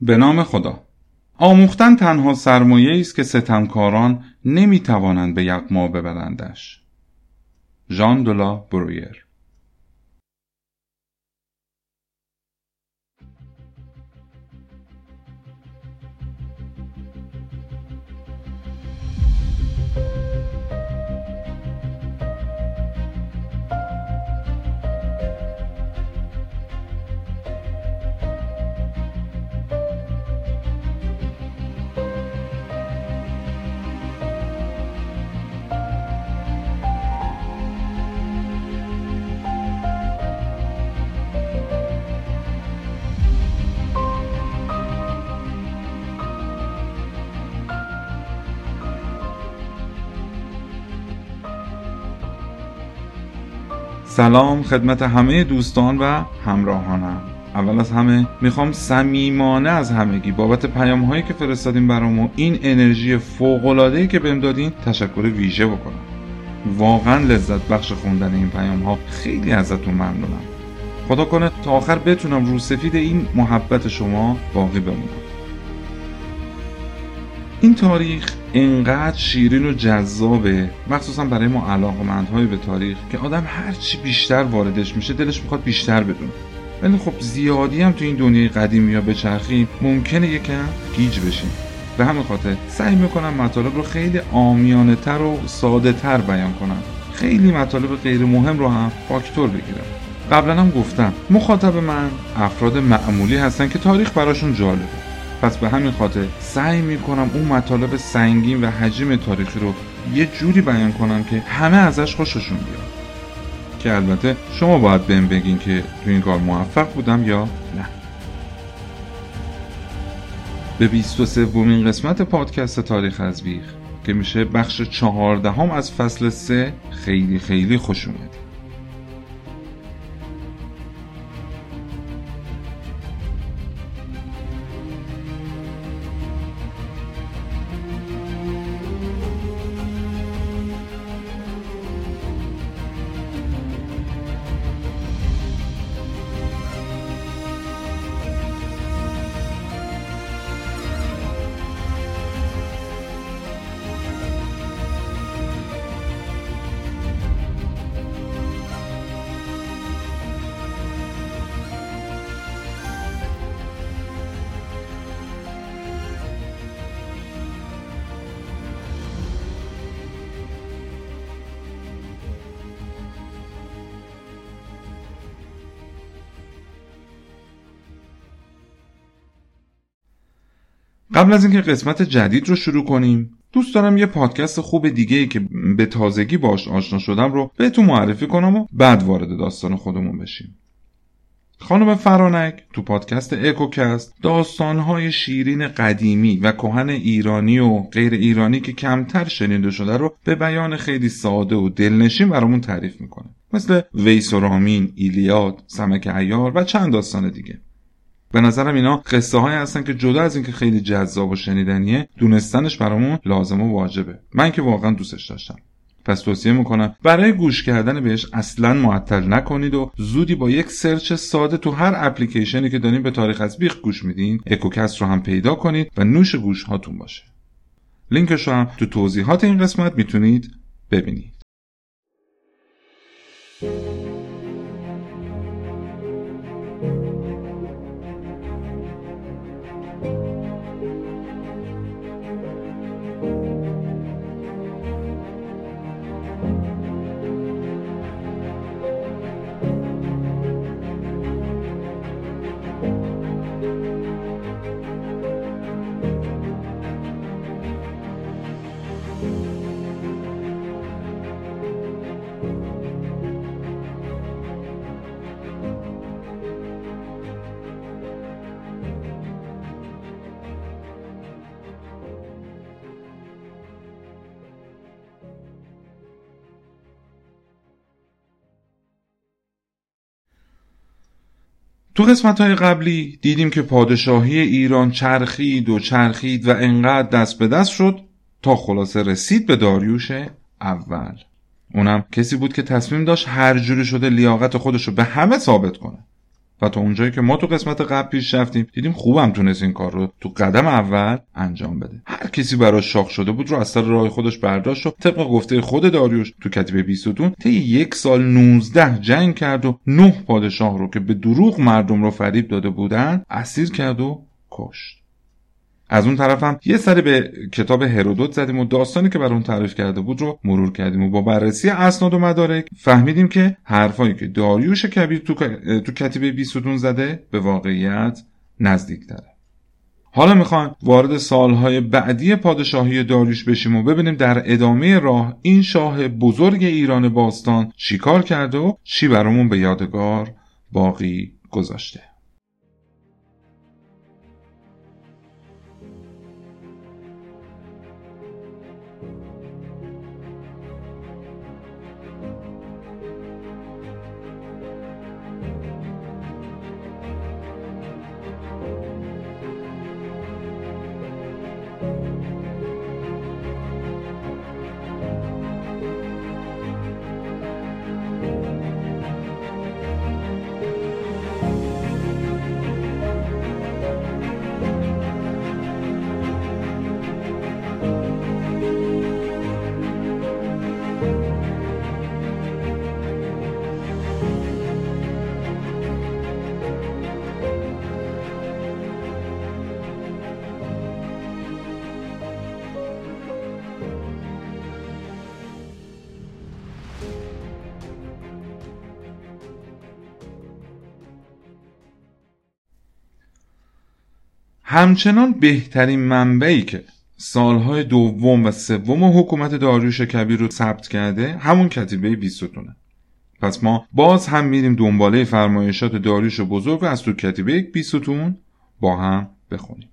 به نام خدا. آموختن تنها سرمایه است که ستمکاران نمی توانند به یغما ببرندش. ژان دولا برویر. سلام خدمت همه دوستان و همراهانم. اول از همه می‌خوام صمیمانه از همگی بابت پیام هایی که فرستادین برام و این انرژی فوق العاده که بهم دادین تشکر ویژه بکنم. واقعا لذت بخش خوندن این پیام ها خیلی ازتون ممنونم. خدا کنه تا آخر بتونم رو سفید این محبت شما باقی بمونم. این تاریخ انقدر شیرین و جذابه مخصوصا برای ما علاقمندهای به تاریخ که آدم هرچی بیشتر واردش میشه دلش می‌خواد بیشتر بدونه. ولی خب زیادی هم تو این دنیای قدیمی یا بچرخیم ممکنه یکم گیج بشیم. به همین خاطر سعی می‌کنم مطالب رو خیلی آمیانه تر و ساده تر بیان کنم. خیلی مطالب غیر مهم رو هم فاکتور بگیرم. قبلا هم گفتم مخاطب من افراد معمولی هستن که تاریخ براشون جالبه. پس به همین خاطر سعی می‌کنم اون مطالب سنگین و حجم تاریخی رو یه جوری بیان کنم که همه ازش خوششون بیاد. که البته شما باید بهم بگین که تو این کار موفق بودم یا نه. به 23 ومین قسمت پادکست تاریخ از بیخ که میشه بخش چهاردهم از فصل سه خیلی خیلی خوش اومدید. قبل از اینکه قسمت جدید رو شروع کنیم دوست دارم یه پادکست خوب دیگه ای که به تازگی باش آشنا شدم رو بهتون معرفی کنم و بعد وارد داستان خودمون بشیم. خانم فرانک تو پادکست اکوکست داستانهای شیرین قدیمی و کهن ایرانی و غیر ایرانی که کمتر شنیده شده رو به بیان خیلی ساده و دلنشین برامون تعریف می‌کنه. مثل ویس و رامین، ایلیاد، سمک ایار و چند داستان دیگه. به نظرم اینا قصه های هستن که جدا از اینکه خیلی جذاب و شنیدنیه دونستنش برامون لازم و واجبه. من که واقعا دوستش داشتم. پس توصیه می‌کنم برای گوش کردن بهش اصلا معطل نکنید و زودی با یک سرچ ساده تو هر اپلیکیشنی که دارین به تاریخ از بیخ گوش میدین اکوکست رو هم پیدا کنید و نوش گوش هاتون باشه. لینکش رو هم تو توضیحات این قسمت می‌تونید ببینید. تو قسمت های قبلی دیدیم که پادشاهی ایران چرخید و چرخید و انقدر دست به دست شد تا خلاصه رسید به داریوش اول. اونم کسی بود که تصمیم داشت هر جوری شده لیاقت خودش رو به همه ثابت کنه. و تا اونجایی که ما تو قسمت قبل پیش رفتیم دیدیم خوبم تونست این کار رو تو قدم اول انجام بده. هر کسی براش شاخ شده بود رو از سر راه خودش برداشت و طبق گفته خود داریوش تو کتیبه بیستون طی یک سال 19 جنگ کرد و نه پادشاه رو که به دروغ مردم رو فریب داده بودن اسیر کرد و کشت. از اون طرفم یه سری به کتاب هرودوت زدیم و داستانی که بر اون تعریف کرده بود رو مرور کردیم و با بررسی اسناد و مدارک فهمیدیم که حرفایی که داریوش کبیر تو, تو کتیبه بیستون زده به واقعیت نزدیک داره حالا می‌خوایم وارد سالهای بعدی پادشاهی داریوش بشیم و ببینیم در ادامه راه این شاه بزرگ ایران باستان چیکار کرده و چی برامون به یادگار باقی گذاشته. همچنان بهترین منبعی که سالهای دوم و سوم حکومت داریوش کبیر رو ثبت کرده همون کتیبه بیستونه. پس ما باز هم میریم دنباله فرمایشات داریوش بزرگ و از تو کتیبه بیستون با هم بخونیم.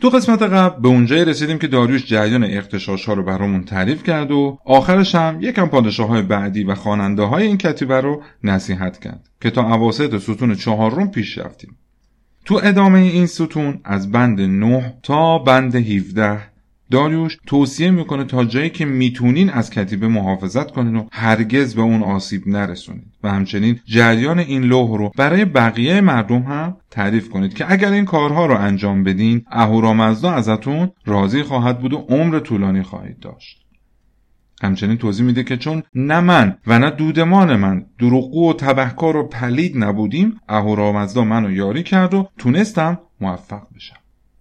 تو قسمت قبل به اونجایی رسیدیم که داریوش جریان اختشاش ها رو برامون تعریف کرد و آخرش هم یکم پادشاه های بعدی و خواننده های این کتیبه رو نصیحت کرد که تا عواسط ستون چهارم پیش رفتیم. تو ادامه این ستون از بند 9 تا بند 17 داریوش توصیه می‌کنه تا جایی که می‌تونین از کتیبه محافظت کنین و هرگز به اون آسیب نرسونید و همچنین جریان این لوح رو برای بقیه مردم هم تعریف کنید که اگر این کارها رو انجام بدین اهورامزدا ازتون راضی خواهد بود و عمر طولانی خواهید داشت. همچنین توضیح میده که چون نه من و نه دودمان من دروغگو و تبهکار و پلید نبودیم اهورامزدا منو یاری کرد و تونستم موفق بشم.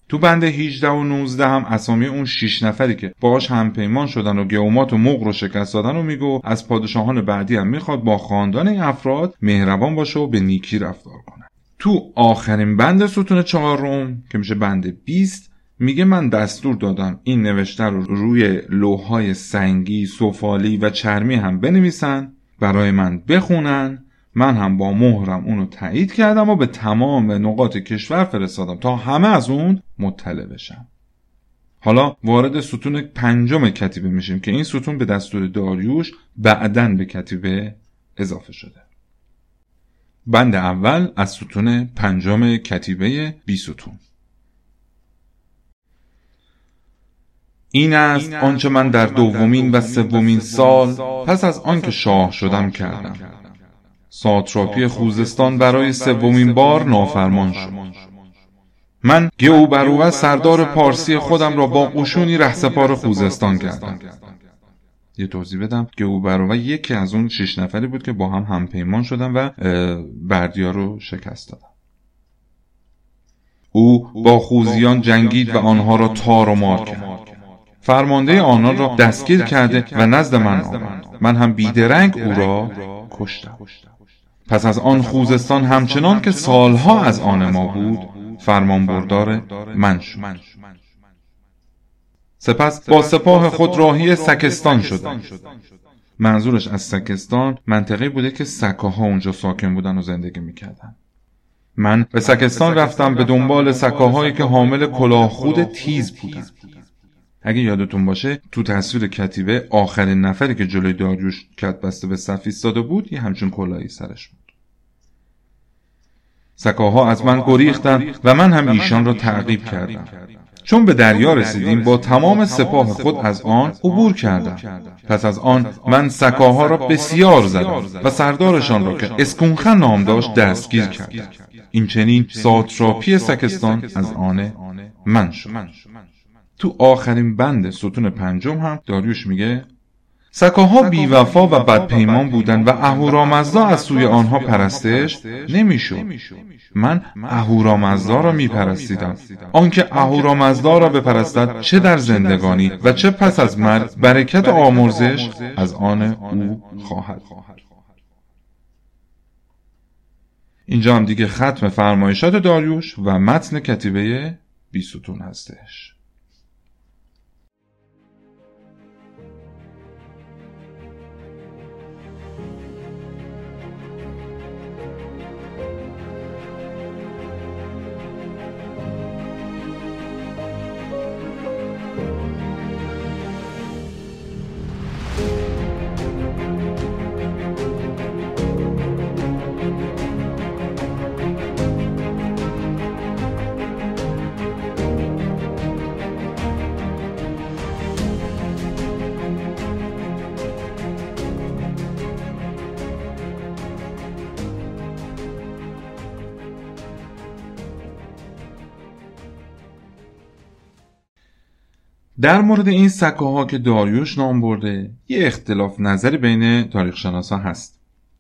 تو بند 18 و 19 هم اسامی اون 6 نفری که باهاش همپیمان شدن و گومات و مغر رو شکست دادن و میگو از پادشاهان بعدی هم می‌خواد با خاندان این افراد مهربان باشه و به نیکی رفتار کنه. تو آخرین بند ستون چهارم که میشه بند 20 میگه من دستور دادم این نوشته رو روی لوهای سنگی، سفالی و چرمی هم بنویسن برای من بخونن. من هم با مهرم اونو تایید کردم و به تمام نقاط کشور فرستادم تا همه از اون مطلع بشن. حالا وارد ستون پنجم کتیبه میشیم که این ستون به دستور داریوش بعدن به کتیبه اضافه شده. بند اول از ستون پنجم کتیبه بی ستون. این است آنچه من در دومین و سومین سال پس از آنکه شاه شدم کردم. ساتراپی خوزستان برای سومین بار نافرمان شد. من گئوبروه سردار پارسی خودم را با قشونی رهسپار خوزستان کردم. یه توضیح بدم. گئوبروه یکی از اون شش نفری بود که با هم همپیمان شدن و بردیا رو شکست دادن او با خوزیان جنگید و آنها را تار و مار کرد. فرمانده آنان را دستگیر کرده و نزد من آورد. من هم بیدرنگ او را کشتم. پس از آن خوزستان همچنان که سالها از آن ما بود فرمان بردار من شد. سپس با سپاه خود راهی سکستان شد منظورش از سکستان منطقه بوده که سکاها اونجا ساکن بودن و زندگی می‌کردن. من به سکستان رفتم به دنبال سکاهایی که حامل کلاه خود تیز بودن. اگه یادتون باشه تو تصویر کتیبه آخرین نفری که جلوی داریوش کت بسته به صف ایستاده بود یه همچون کلاهی سرش بود. سکاها از من گریختند و من هم ایشان را تعقیب کردم. چون به دریا رسیدیم با تمام سپاه خود از آن عبور کردم. پس از آن من سکاها را بسیار زدم و سردارشان را که اسکونخه نام داشت دستگیر کردم. این چنین ساتراپی سکستان از آن من شد. تو آخرین بند ستون پنجم هم داریوش میگه سکاها بیوفا و بدپیمان بودند و اهورامزدا از سوی آنها پرستش نمی‌شد. من اهورامزدا را میپرستیدم. آنکه اهورامزدا را بپرستد چه در زندگانی و چه پس از مرگ برکت آمرزش از آن او خواهد. اینجا هم دیگه ختم فرمایشات داریوش و متن کتیبه بیستون هستش. در مورد این سکه که داریوش نام برده یه اختلاف نظری بین تاریخ شناسا هست.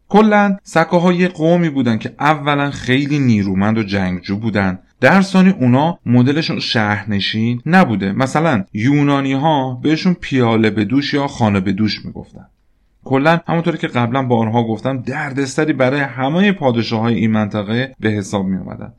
کلا سکه ها یه قومی بودن که اولا خیلی نیرومند و جنگجو بودن. در ثانی اونا مدلشون شهرنشین نبوده. مثلا یونانی ها بهشون پیاله به دوش یا خانه به دوش می‌گفتن. کلا همونطوری که قبلا بارها گفتم دردستری برای همه پادشاه های این منطقه به حساب می اومدن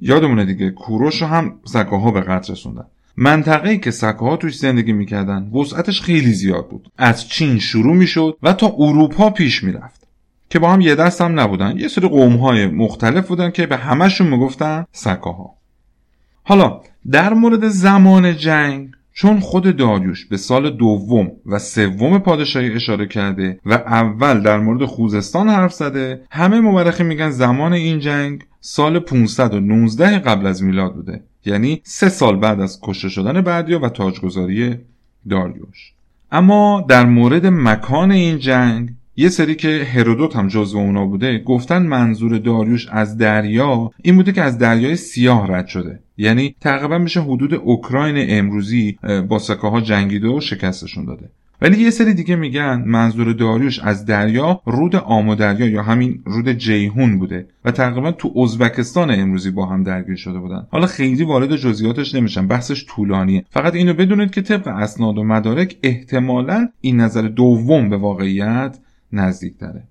یادمونه دیگه کوروش رو هم سکه ها به قتل رسوندن. منطقه‌ای که سکه توش زندگی می‌کردن وسعتش خیلی زیاد بود. از چین شروع می‌شد و تا اروپا پیش می‌رفت. که با هم یه دست هم نبودن. یه سری قوم های مختلف بودن که به همشون می‌گفتن سکه حالا در مورد زمان جنگ چون خود داریوش به سال دوم و سوم پادشاهی اشاره کرده و اول در مورد خوزستان حرف زده همه مورخی میگن زمان این جنگ سال 519 قبل از میلاد بوده. یعنی سه سال بعد از کشته شدن بردیا و تاجگذاری داریوش. اما در مورد مکان این جنگ یه سری که هرودوت هم جزو اونا بوده گفتن منظور داریوش از دریا این بوده که از دریای سیاه رد شده. یعنی تقریبا میشه حدود اوکراین امروزی با سکه ها جنگیده و شکستشون داده. ولی یه سری دیگه میگن منظور داریوش از دریا رود آمو دریا یا همین رود جیهون بوده و تقریبا تو ازبکستان امروزی با هم درگیر شده بودن. حالا خیلی وارد جزئیاتش نمیشن بحثش طولانیه. فقط اینو بدونید که طبق اسناد و مدارک احتمالا این نظر دوم به واقعیت نزدیک داره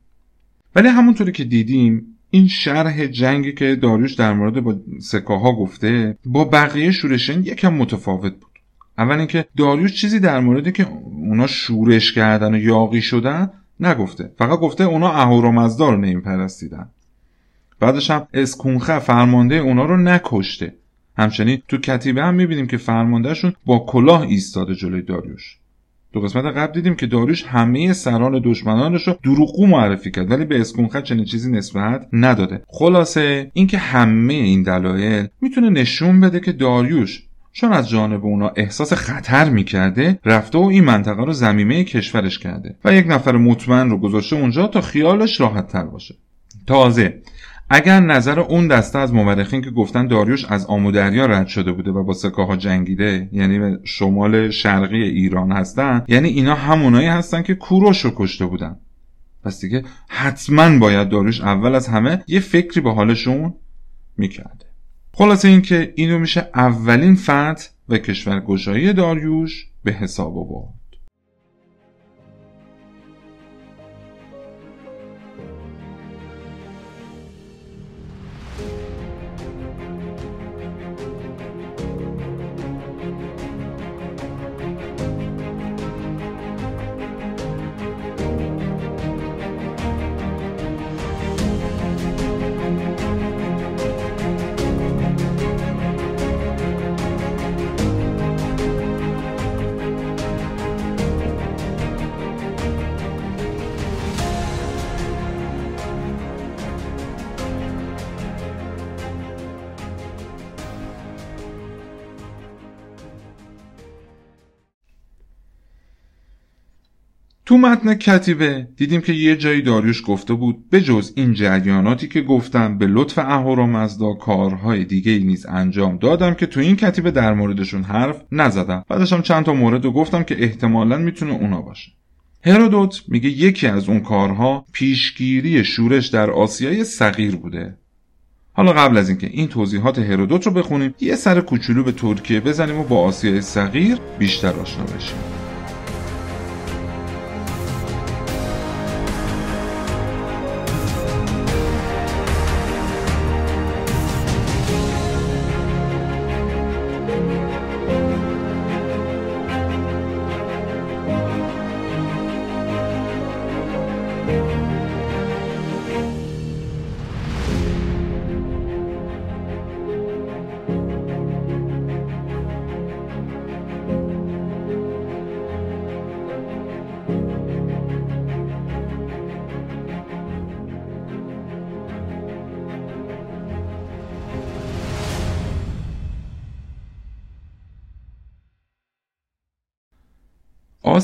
ولی همونطوری که دیدیم این شرح جنگی که داریوش در مورد با سکاها گفته با بقیه شورشین یکم متفاوت بود. اول اینکه داریوش چیزی در مورد که اونا شورش کردن و یاقی شدن نگفته. فقط گفته اونا اهورامزدا رو نیم پرستیدن بعدش هم اسکونخه فرمانده اونا رو نکشته. همچنین تو کتیبه هم می‌بینیم که فرماندهشون با کلاه ایستاده جلوی داریوش. تو قسمت قبل دیدیم که داریوش همه سران دشمنانش رو دروغگو معرفی کرد ولی به اسکونخه چنین چیزی نسبت نداده. خلاصه اینکه همه این دلایل می‌تونه نشون بده که داریوش چون از جانب اونا احساس خطر می‌کرده رفته و این منطقه رو زمینه کشورش کرده و یک نفر مطمئن رو گذاشته اونجا تا خیالش راحت تر باشه. تازه اگر نظر اون دسته از مورخین که گفتن داریوش از آمودریا رد شده بوده و با سکاها جنگیده یعنی به شمال شرقی ایران هستن یعنی اینا همونایی هستن که کوروش رو کشته بودن. پس دیگه حتما باید داریوش اول از همه یه فکری به حالشون می‌کرده خلاصه اینکه اینو میشه اولین فتح و کشورگشایی داریوش به حساب آورد. تو متن کتیبه. دیدیم که یه جایی داریوش گفته بود به جز این جریاناتی که گفتم به لطف اهورامزدا کارهای دیگه ای نیز انجام دادم که تو این کتیبه در موردشون حرف نزدم. بعدش هم چند تا مورد رو گفتم که احتمالا می‌تونه اونا باشه. هرودوت میگه یکی از اون کارها پیشگیری شورش در آسیای صغیر بوده. حالا قبل از اینکه این توضیحات هرودوت رو بخونیم یه سر کوچولو به ترکیه بزنیم و با آسیای صغیر بیشتر آشنا بشیم.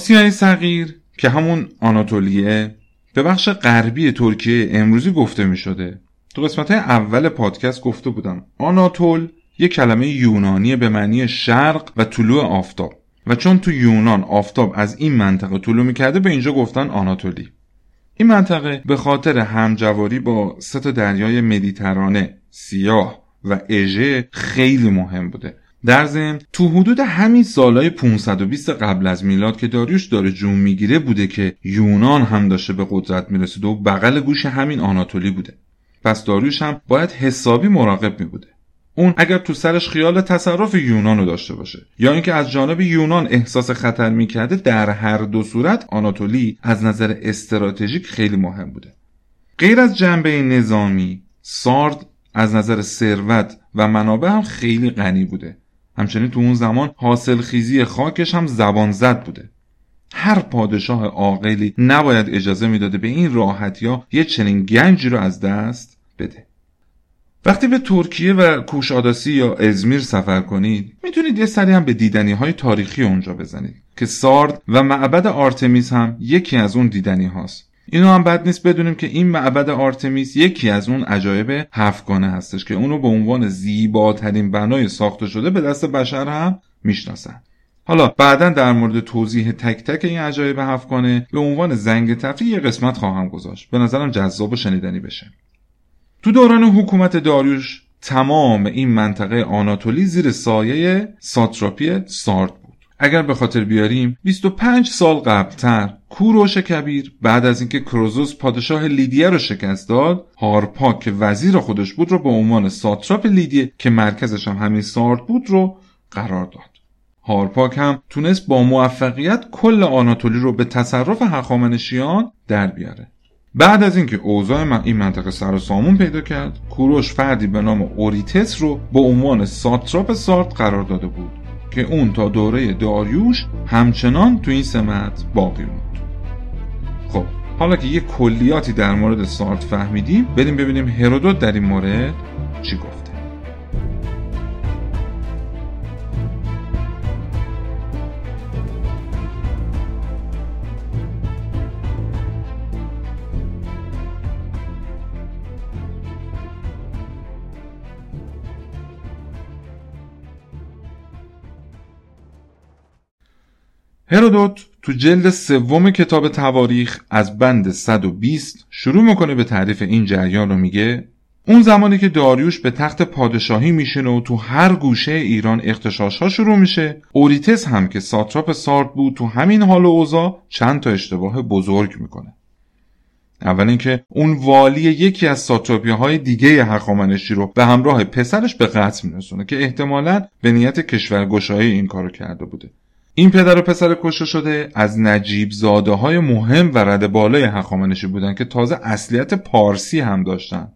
آسیای صغیر که همون آناتولیه به بخش غربی ترکیه امروزی گفته می شده تو قسمت اول پادکست گفته بودم آناتول یه کلمه یونانی به معنی شرق و طلوع آفتاب. و چون تو یونان آفتاب از این منطقه طلوع می‌کرده به اینجا گفتن آناتولی. این منطقه به خاطر همجواری با سه دریای مدیترانه سیاه و اژه خیلی مهم بوده. در ضمن تو حدود همین سالهای 520 قبل از میلاد که داریوش داره جون می‌گیره بوده که یونان هم داشته به قدرت می‌رسیده و بغل گوش همین آناتولی بوده. پس داریوش هم باید حسابی مراقب می بوده اون اگر تو سرش خیال تصرف یونان رو داشته باشه یا اینکه از جانب یونان احساس خطر می‌کرده در هر دو صورت آناتولی از نظر استراتژیک خیلی مهم بوده. غیر از جنبه نظامی سارد از نظر ثروت و منابع هم خیلی غنی بوده. همچنین تو اون زمان حاصل خیزی خاکش هم زبان زد بوده. هر پادشاه عاقلی نباید اجازه می‌داده به این راحتی ها یه چنین گنجی رو از دست بده. وقتی به ترکیه و کوشاداسی یا ازمیر سفر کنید می‌تونید یه سری هم به دیدنی های تاریخی اونجا بزنید که سارد و معبد آرتمیس هم یکی از اون دیدنی هاست. اینو هم بد نیست بدونیم که این معبد آرتمیس یکی از اون عجایب هفتگانه هستش که اونو به عنوان زیباترین بنای ساخته شده به دست بشر هم می‌شناسن. حالا بعدا در مورد توضیح تک تک این عجایب هفتگانه به عنوان زنگ تفریح یه قسمت خواهم گذاشت. به نظرم جذاب و شنیدنی بشه. تو دوران حکومت داریوش تمام این منطقه آناتولی زیر سایه ساتراپی سارد اگر به خاطر بیاریم 25 سال قبلتر کوروش کبیر بعد از اینکه کروزوس پادشاه لیدیه رو شکست داد هارپاک که وزیر خودش بود رو به عنوان ساتراپ لیدیه که مرکزش هم همین سارد بود رو قرار داد. هارپاک هم تونست با موفقیت کل آناتولی رو به تصرف هخامنشیان در بیاره. بعد از اینکه اوضاع این منطقه سر و سامون پیدا کرد کوروش فردی به نام اوریتس رو به عنوان ساتراپ سارد قرار داده بود. که اون تا دوره داریوش همچنان تو این سمت باقی موند خب حالا که یه کلیاتی در مورد سارت فهمیدیم بریم ببینیم هرودوت در این مورد چی گفت. هرودوت تو جلد سوم کتاب تواریخ از بند 120 شروع می‌کنه به تعریف این جریان رو. میگه اون زمانی که داریوش به تخت پادشاهی میشینه و تو هر گوشه ایران اختشاش ها شروع میشه اوریتس هم که ساتراپ سارد بود تو همین حال و اوضاع چند تا اشتباه بزرگ می‌کنه. اول اینکه اون والی یکی از ساتراپی های دیگه هخامنشی رو به همراه پسرش به قتل میرسونه که احتمالا به نیت کشورگشایی این کارو کرده بوده. این پدر و پسر کشته شده از نجیب زاده های مهم و رد بالای هخامنشی بودن که تازه اصلیت پارسی هم داشتن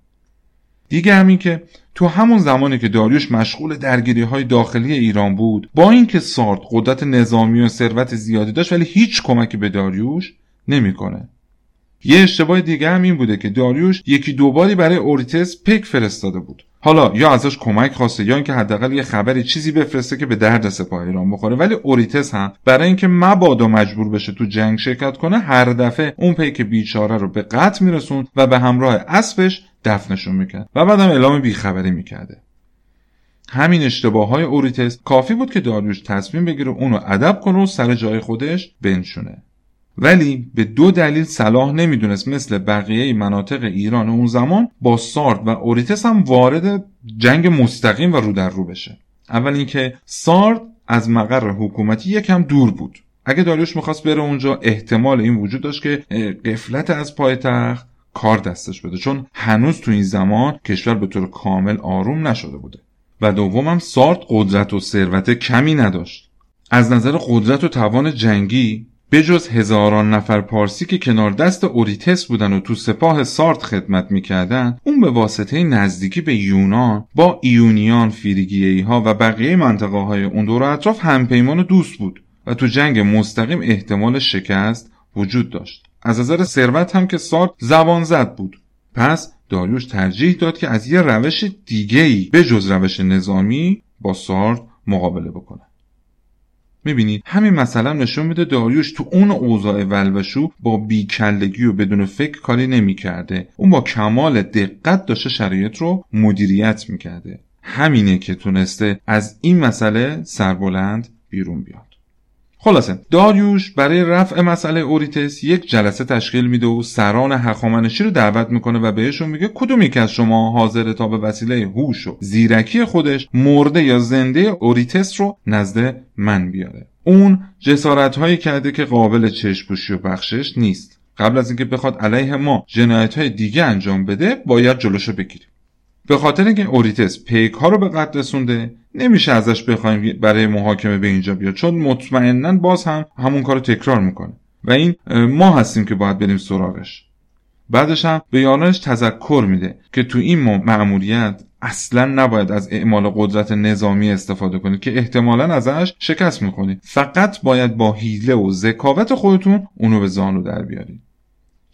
دیگه همین که تو همون زمانی که داریوش مشغول درگیری های داخلی ایران بود با اینکه سارد قدرت نظامی و ثروت زیادی داشت ولی هیچ کمکی به داریوش نمی‌کنه. یه اشتباه دیگه هم این بوده که داریوش یکی دوباری برای اوریتس پک فرستاده بود حالا یا ازش کمک خواسته یا اینکه حداقل یه خبری چیزی بفرسته که به درد سپاه ایران بخوره. ولی اوریتس هم برای اینکه مبادا مجبور بشه تو جنگ شرکت کنه هر دفعه اون پیک بیچاره رو به قتل میرسون و به همراه اسبش دفنشون می‌کرد. و بعدم اعلام بیخبری می‌کرده. همین اشتباه های اوریتس کافی بود که داریوش تصمیم بگیره اونو ادب کنه و سر جای خودش بنشونه. ولی به دو دلیل صلاح نمی‌دونست مثل بقیه مناطق ایران اون زمان با سارد و اوریتس هم وارد جنگ مستقیم و رو در رو بشه. اول اینکه سارد از مقر حکومتی یکم دور بود. اگه داریوش می‌خواست بره اونجا احتمال این وجود داشت که قفلت از پایتخت کار دستش بده. چون هنوز تو این زمان کشور به طور کامل آروم نشده بوده. و دومم سارد قدرت و ثروت کمی نداشت. از نظر قدرت و توان جنگی بجز هزاران نفر پارسی که کنار دست اوریتس بودن و تو سپاه سارت خدمت می‌کردن اون به واسطه نزدیکی به یونان با ایونیان فیریگیهی ها و بقیه منطقه های اون دور اطراف همپیمان دوست بود و تو جنگ مستقیم احتمال شکست وجود داشت. از نظر ثروت هم که سارت زبان زد بود. پس داریوش ترجیح داد که از یه روش دیگه‌ای به جز روش نظامی با سارت مقابله بکنه. می‌بینید همین مثلا نشون میده داریوش تو اون اوضاع ولوشو با بیکلگی و بدون فکر کاری نمی‌کرده. اون با کمال دقت داشته شرایط رو مدیریت می‌کرده. همینه که تونسته از این مسئله سربلند بیرون بیاد. خلاصه داریوش برای رفع مسئله اوریتس یک جلسه تشکیل میده و سران هخامنشی رو دعوت می‌کنه و بهشون میگه کدوم یک از شما حاضر تا به وسیله هوش و زیرکی خودش مرده یا زنده اوریتس رو نزد من بیاره. اون جسارت هایی کرده که قابل چشپوشی و بخشش نیست. قبل از اینکه بخواد علیه ما جنایت های دیگه انجام بده باید جلوشو بگیریم. به خاطر اینکه اوریتس پیک ها رو به قتل رسونده نمیشه ازش بخوایم برای محاکمه به اینجا بیاد. چون مطمئنا باز هم همون کار تکرار می‌کنه. و این ما هستیم که باید بریم سراغش. بعدش هم به یارانش تذکر میده که تو این مأموریت اصلا نباید از اعمال قدرت نظامی استفاده کنید که احتمالا ازش شکست می‌کنید فقط باید با حیله و ذکاوت خودتون اونو به زانو در بیارید.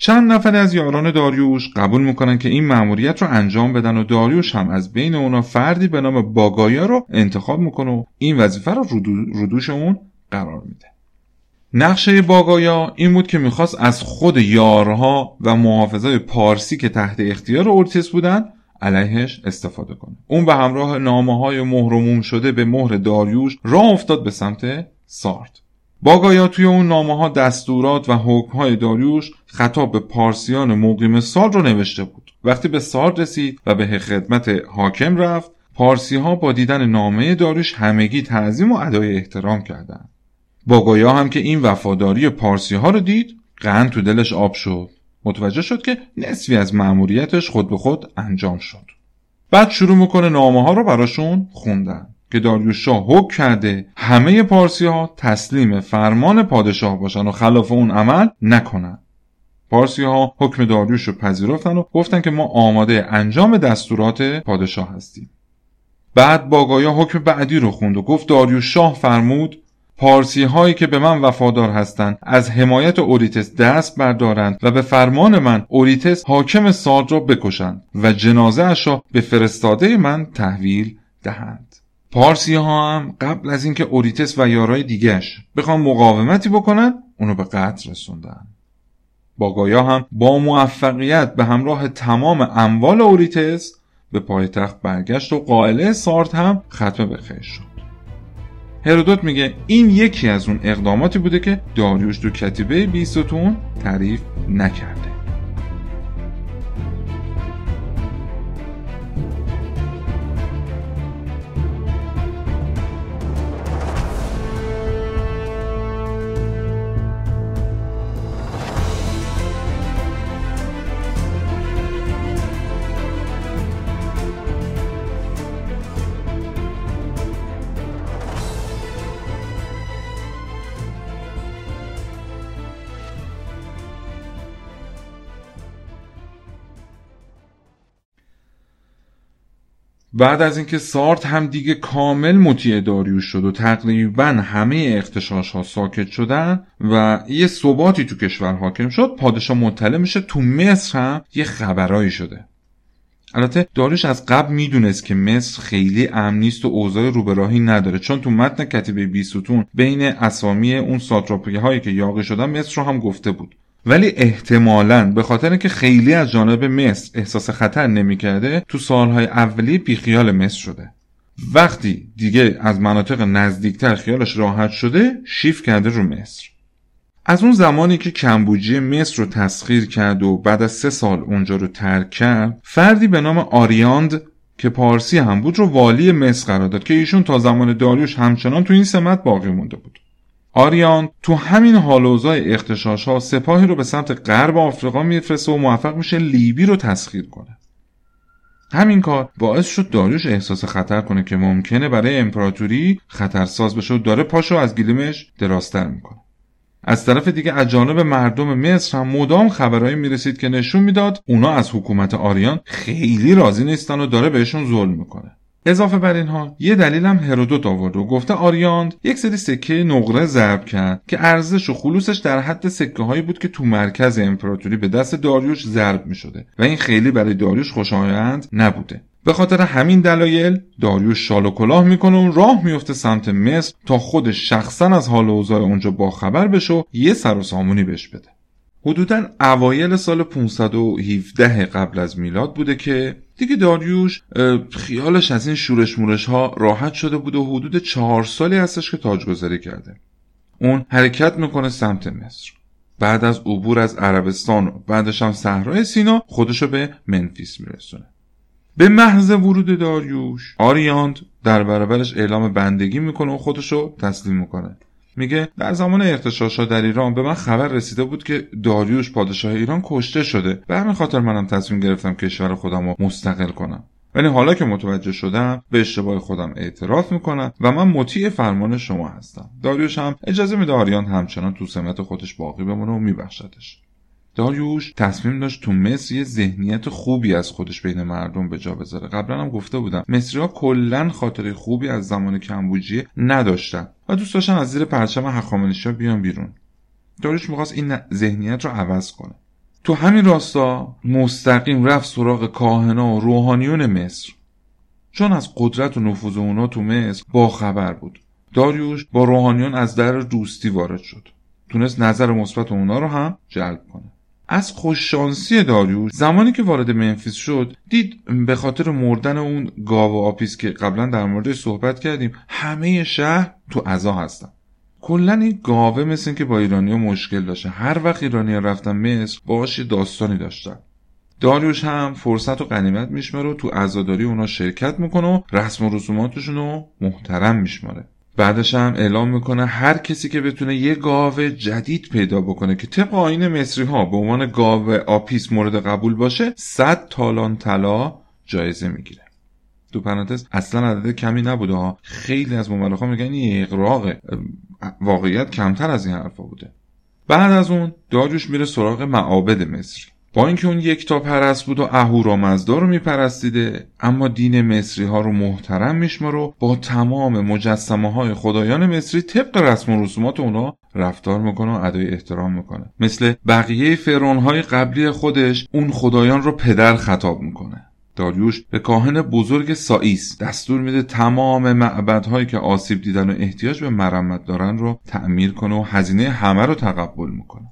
چند نفر از یاران داریوش قبول می‌کنن که این مأموریت رو انجام بدن و داریوش هم از بین اونا فردی به نام باگایا رو انتخاب می‌کنه و این وظیفه رو ردوش اون قرار میده. نقشه باگایا این بود که می‌خواست از خود یارها و محافظای پارسی که تحت اختیار اورتیس بودن علیهش استفاده کنه. اون به همراه نامه های مهرموم شده به مهر داریوش راه افتاد به سمت سارت باگایا توی اون نامه ها دستورات و حکم های داریوش خطاب به پارسیان مقیم سال رو نوشته بود. وقتی به سال رسید و به خدمت حاکم رفت پارسی ها با دیدن نامه داریوش همگی تعظیم و ادای احترام کردند. باگایا هم که این وفاداری پارسی ها رو دید قند تو دلش آب شد. متوجه شد که نصفی از مأموریتش خود به خود انجام شد. بعد شروع می‌کنه نامه ها رو براشون خوندن. که داریوش شاه حکم کرده همه پارسی ها تسلیم فرمان پادشاه باشن و خلاف اون عمل نکنن. پارسی ها حکم داریوش رو پذیرفتن و گفتن که ما آماده انجام دستورات پادشاه هستیم. بعد باگایا حکم بعدی رو خوند و گفت داریوش شاه فرمود پارسی هایی که به من وفادار هستند از حمایت اوریتس دست بردارند و به فرمان من اوریتس حاکم ساد را بکشند و جنازه اش را به فرستاده من تحویل دهند. پارسی ها هم قبل از اینکه اوریتس و یارای دیگش بخوان مقاومتی بکنن اونو به قتل رسوندن. باگایا هم با موفقیت به همراه تمام اموال اوریتس به پایتخت برگشت و قائله سارت هم ختم به خیر شد. هرودوت میگه این یکی از اون اقداماتی بوده که داریوش دو کتیبه بیستون تعریف نکرده. بعد از اینکه سارت هم دیگه کامل مطیع داریوش شد و تقریبا همه اختشاش ها ساکت شدن و یه ثباتی تو کشور حاکم شد پادشاه مطلع میشه تو مصر هم یه خبرایی شده. البته داریوش از قبل می‌دونست که مصر خیلی امن نیست و اوضاع روبراهی نداره چون تو متن کتیبه بیستون بین اسامی اون ساتراپی هایی که یاقی شدن مصر رو هم گفته بود. ولی احتمالا به خاطر که خیلی از جانب مصر احساس خطر نمی‌کرده تو سالهای اولیه بیخیال مصر شده. وقتی دیگه از مناطق نزدیکتر خیالش راحت شده شیف کرده رو مصر. از اون زمانی که کمبوجی مصر رو تسخیر کرد و بعد از سه سال اونجا رو ترک کرد فردی به نام آریاند که پارسی هم بود رو والی مصر قرار داد که ایشون تا زمان داریوش همچنان تو این سمت باقی مونده بود. آریان تو همین حال اختشاش ها سپاهی رو به سمت غرب آفریقا میفرسته و موفق میشه لیبی رو تسخیر کنه. همین کار باعث شد داریوش احساس خطر کنه که ممکنه برای امپراتوری خطرساز بشه و داره پاشو از گلیمش دراستر می‌کنه. از طرف دیگه از جانب مردم مصر هم مدام خبرهایی می‌رسید که نشون می‌داد اونا از حکومت آریان خیلی راضی نیستن و داره بهشون ظلم می‌کنه. اضافه بر اینها یه دلیل هم هرودوت آورد و گفته آریاند یک سری سکه نقره ضرب کرد که ارزش و خلوصش در حد سکه هایی بود که تو مرکز امپراتوری به دست داریوش ضرب می شده و این خیلی برای داریوش خوشایند نبوده. به خاطر همین دلایل داریوش شال و کلاه می‌کنه و راه میفته سمت مصر تا خودش شخصا از حال و اوضاع اونجا باخبر بشه و یه سر و سامونی بهش بده. حدودا اوایل سال 517 قبل از میلاد بوده که دیگه داریوش خیالش از این شورش مورش ها راحت شده بود و حدود چهار سالی هستش که تاجگذاری کرده. اون حرکت می‌کنه سمت مصر. بعد از عبور از عربستان و بعدش هم صحرای سینا خودشو به منفیس میرسونه. به محض ورود داریوش آریاند در برابرش اعلام بندگی می‌کنه و خودشو تسلیم می‌کنه. میگه در زمان ارتشاشا در ایران به من خبر رسیده بود که داریوش پادشاه ایران کشته شده. به همین خاطر منم تصمیم گرفتم کشور خودم رو مستقل کنم. ولی حالا که متوجه شدم به اشتباه خودم اعتراف می‌کنم و من مطیع فرمان شما هستم. داریوش هم اجازه میده آریان همچنان تو سمت خودش باقی بمونه و میبخشدش. داریوش تصمیم داشت تو مصر یه ذهنیت خوبی از خودش بین مردم به جا بذاره. قبلا هم گفته بودم مصری ها کلا خاطره خوبی از زمان کمبوجیه نداشتن و دوست داشتن از زیر پرچم هخامنشی بیان بیرون. داریوش می‌خواست این ذهنیت رو عوض کنه. تو همین راستا مستقیم رفت سراغ کاهنا و روحانیون مصر. چون از قدرت و نفوذ اونا تو مصر با خبر بود. داریوش با روحانیون از در دوستی وارد شد. تونست نظر مثبت اونا رو هم جلب کنه. از خوششانسی داریوش زمانی که وارد منفیس شد دید به خاطر مردن اون گاو و آپیس که قبلا در موردش صحبت کردیم همه شهر تو عزا هستن. کلا این گاوه مثل این که با ایرانیا مشکل داشته. هر وقت ایرانیا رفتن مصر باهاش داستانی داشتن. داریوش هم فرصت و غنیمت میشماره و تو عزاداری اونا شرکت می‌کنه و رسم و رسوماتشون رو محترم میشماره. بعدش هم اعلام می‌کنه هر کسی که بتونه یه گاو جدید پیدا بکنه که طبق آین مصری ها به عنوان گاو آپیس مورد قبول باشه 100 تالان طلا جایزه می‌گیره. تو پرانتز اصلا عدد کمی نبوده ها. خیلی از مورخا میگن اقراقه واقعیت کمتر از این حرفا بوده. بعد از اون داریوش میره سراغ معابد مصری. با اینکه اون یک تا پرست بود و اهورامزدا رو میپرستیده اما دین مصری ها رو محترم میشمار و با تمام مجسمه های خدایان مصری طبق رسم و رسومات اونا رفتار می‌کنه و ادای احترام می‌کنه. مثل بقیه فرعون های قبلی خودش اون خدایان رو پدر خطاب می‌کنه. داریوش به کاهن بزرگ سائیس دستور میده تمام معبدهایی که آسیب دیدن و احتیاج به مرمت دارن رو تعمیر کنه و هزینه همه رو تقبل می‌کنه.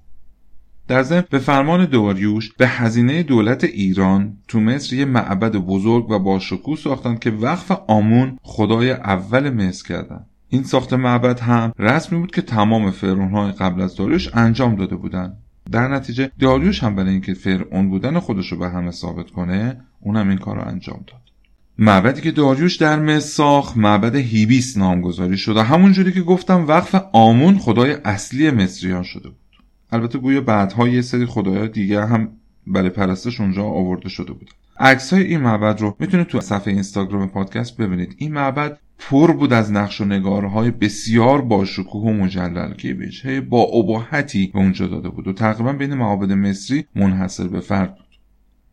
در ضمن به فرمان داریوش به هزینه دولت ایران تو مصر یه معبد بزرگ و با شکوه ساختن که وقف آمون خدای اول مصر کردن. این ساخت معبد هم رسمی بود که تمام فرعونهای قبل از داریوش انجام داده بودن. در نتیجه داریوش هم برای اینکه فرعون بودن خودش رو به همه ثابت کنه اونم این کار رو انجام داد. معبدی که داریوش در مصر ساخت معبد هیبیس نامگذاری شد و همونجوری که گفتم وقف آمون خدای اصلی مصریان شده بود. البته گویا بعدها یه سری خدایان دیگه هم برای پرستش اونجا آورده شده بود. عکس های این معبد رو می‌تونید تو صفحه اینستاگرام پادکست ببینید. این معبد پر بود از نقش و نگارهای بسیار با شکوه و مجلل که وجهه با اباحتی به اونجا داده بود و تقریبا بین معابد مصری منحصر به فرد بود.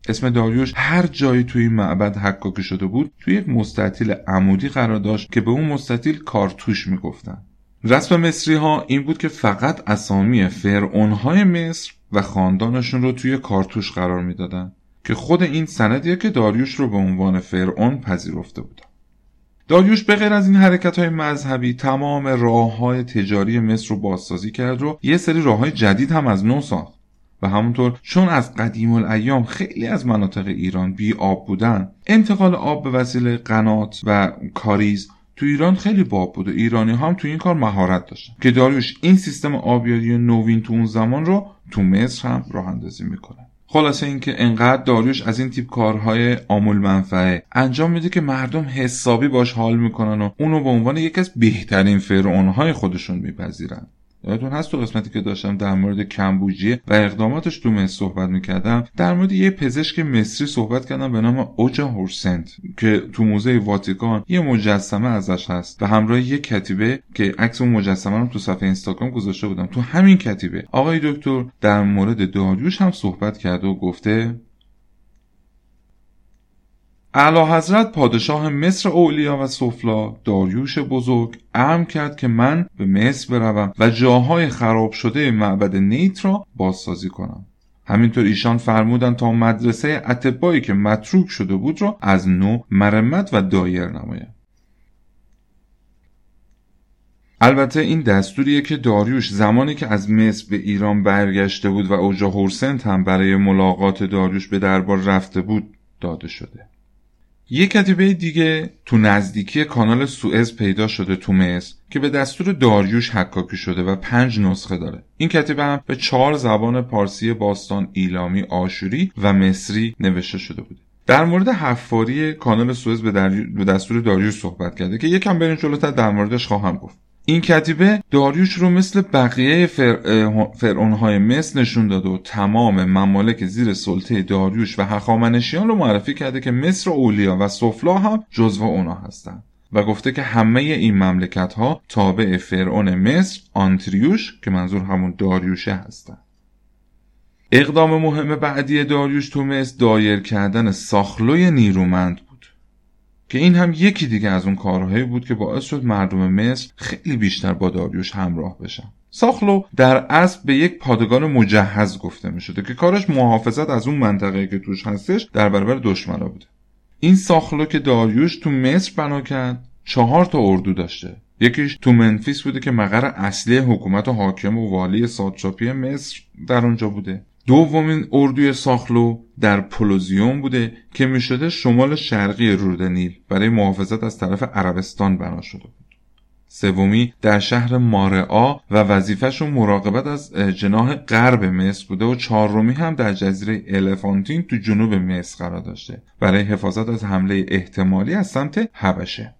اسم داریوش هر جایی توی این معبد حکاکی شده بود توی یک مستطیل عمودی قرار داشت که به اون مستطیل کارتوش می‌گفتن. رسم مصری ها این بود که فقط اسامی فرعون های مصر و خاندانشون رو توی کارتوش قرار می‌دادن که خود این سندیه که داریوش رو به عنوان فرعون پذیرفته بودن داریوش به غیر از این حرکت های مذهبی تمام راه های تجاری مصر رو بازسازی کرد و یه سری راه های جدید هم از نو ساخت. و همونطور چون از قدیم الایام خیلی از مناطق ایران بی آب بودن انتقال آب به وسیله قنات و کاریز تو ایران خیلی باب بود ایرانی هم تو این کار مهارت داشتن. که داریوش این سیستم آبیاری نوین تو اون زمان رو تو مصر هم راه اندازی می‌کنه. خلاصه اینکه انقدر داریوش از این تیپ کارهای آمول منفعه انجام میده که مردم حسابی باش حال می‌کنن و اونو به عنوان یکی از بهترین فرعونهای خودشون میپذیرن. یادتون هست تو قسمتی که داشتم در مورد کمبوجیه و اقداماتش تو مصر صحبت می‌کردم در مورد یه پزشک مصری صحبت کردم به نام اوجا هورسنت که تو موزه واتیکان یه مجسمه ازش هست و همراه یه کتیبه که عکس اون مجسمه رو تو صفحه اینستاگرام گذاشته بودم. تو همین کتیبه آقای دکتر در مورد داریوش هم صحبت کرده و گفته اعلی حضرت پادشاه مصر اولیا و سفلا داریوش بزرگ امر کرد که من به مصر بروم و جاهای خراب شده معبد نیت را بازسازی کنم. همینطور ایشان فرمودند تا مدرسه اتبایی که متروک شده بود را از نو مرمت و دایر نمایم البته این دستوریه که داریوش زمانی که از مصر به ایران برگشته بود و اوجا هورسنت هم برای ملاقات داریوش به دربار رفته بود داده شده. یک کتیبه دیگه تو نزدیکی کانال سوئز پیدا شده تو مصر که به دستور داریوش حکاکی شده و پنج نسخه داره. این کتیبه هم به چهار زبان پارسی باستان ایلامی آشوری و مصری نوشته شده بوده. در مورد حفاری کانال سوئز به, دستور داریوش صحبت کرده که یکم برین جلوتر در موردش خواهم گفت. این کتیبه داریوش رو مثل بقیه فرعونهای مصر نشون داده و تمام ممالک زیر سلطه داریوش و هخامنشیان رو معرفی کرده که مصر اولیا و سفلا هم جزو اونا هستند و گفته که همه این مملکت ها تابع فرعون مصر آنتریوش که منظور همون داریوشه هستند اقدام مهم بعدی داریوش تو مصر دایر کردن ساخلوی نیرومند که این هم یکی دیگه از اون کارهایی بود که باعث شد مردم مصر خیلی بیشتر با داریوش همراه بشن. ساخلو در اصل به یک پادگان مجهز گفته می شده که کارش محافظت از اون منطقه که توش هستش در برابر دشمنا بوده. این ساخلو که داریوش تو مصر بنا کرد چهار تا اردو داشته. یکیش تو منفیس بوده که مقر اصلی حکومت و حاکم و والی سادشاپی مصر در اونجا بوده. دومین اردوی ساخلو در پولوزیوم بوده که می‌شده شمال شرقی رود نیل برای محافظت از طرف عربستان بنا شده بود. سومی در شهر مارعا و وظیفهشون مراقبت از جناح غرب مصر بوده و چهارمی هم در جزیره الفانتین تو جنوب مصر قرار داشته برای حفاظت از حمله احتمالی از سمت حبشه.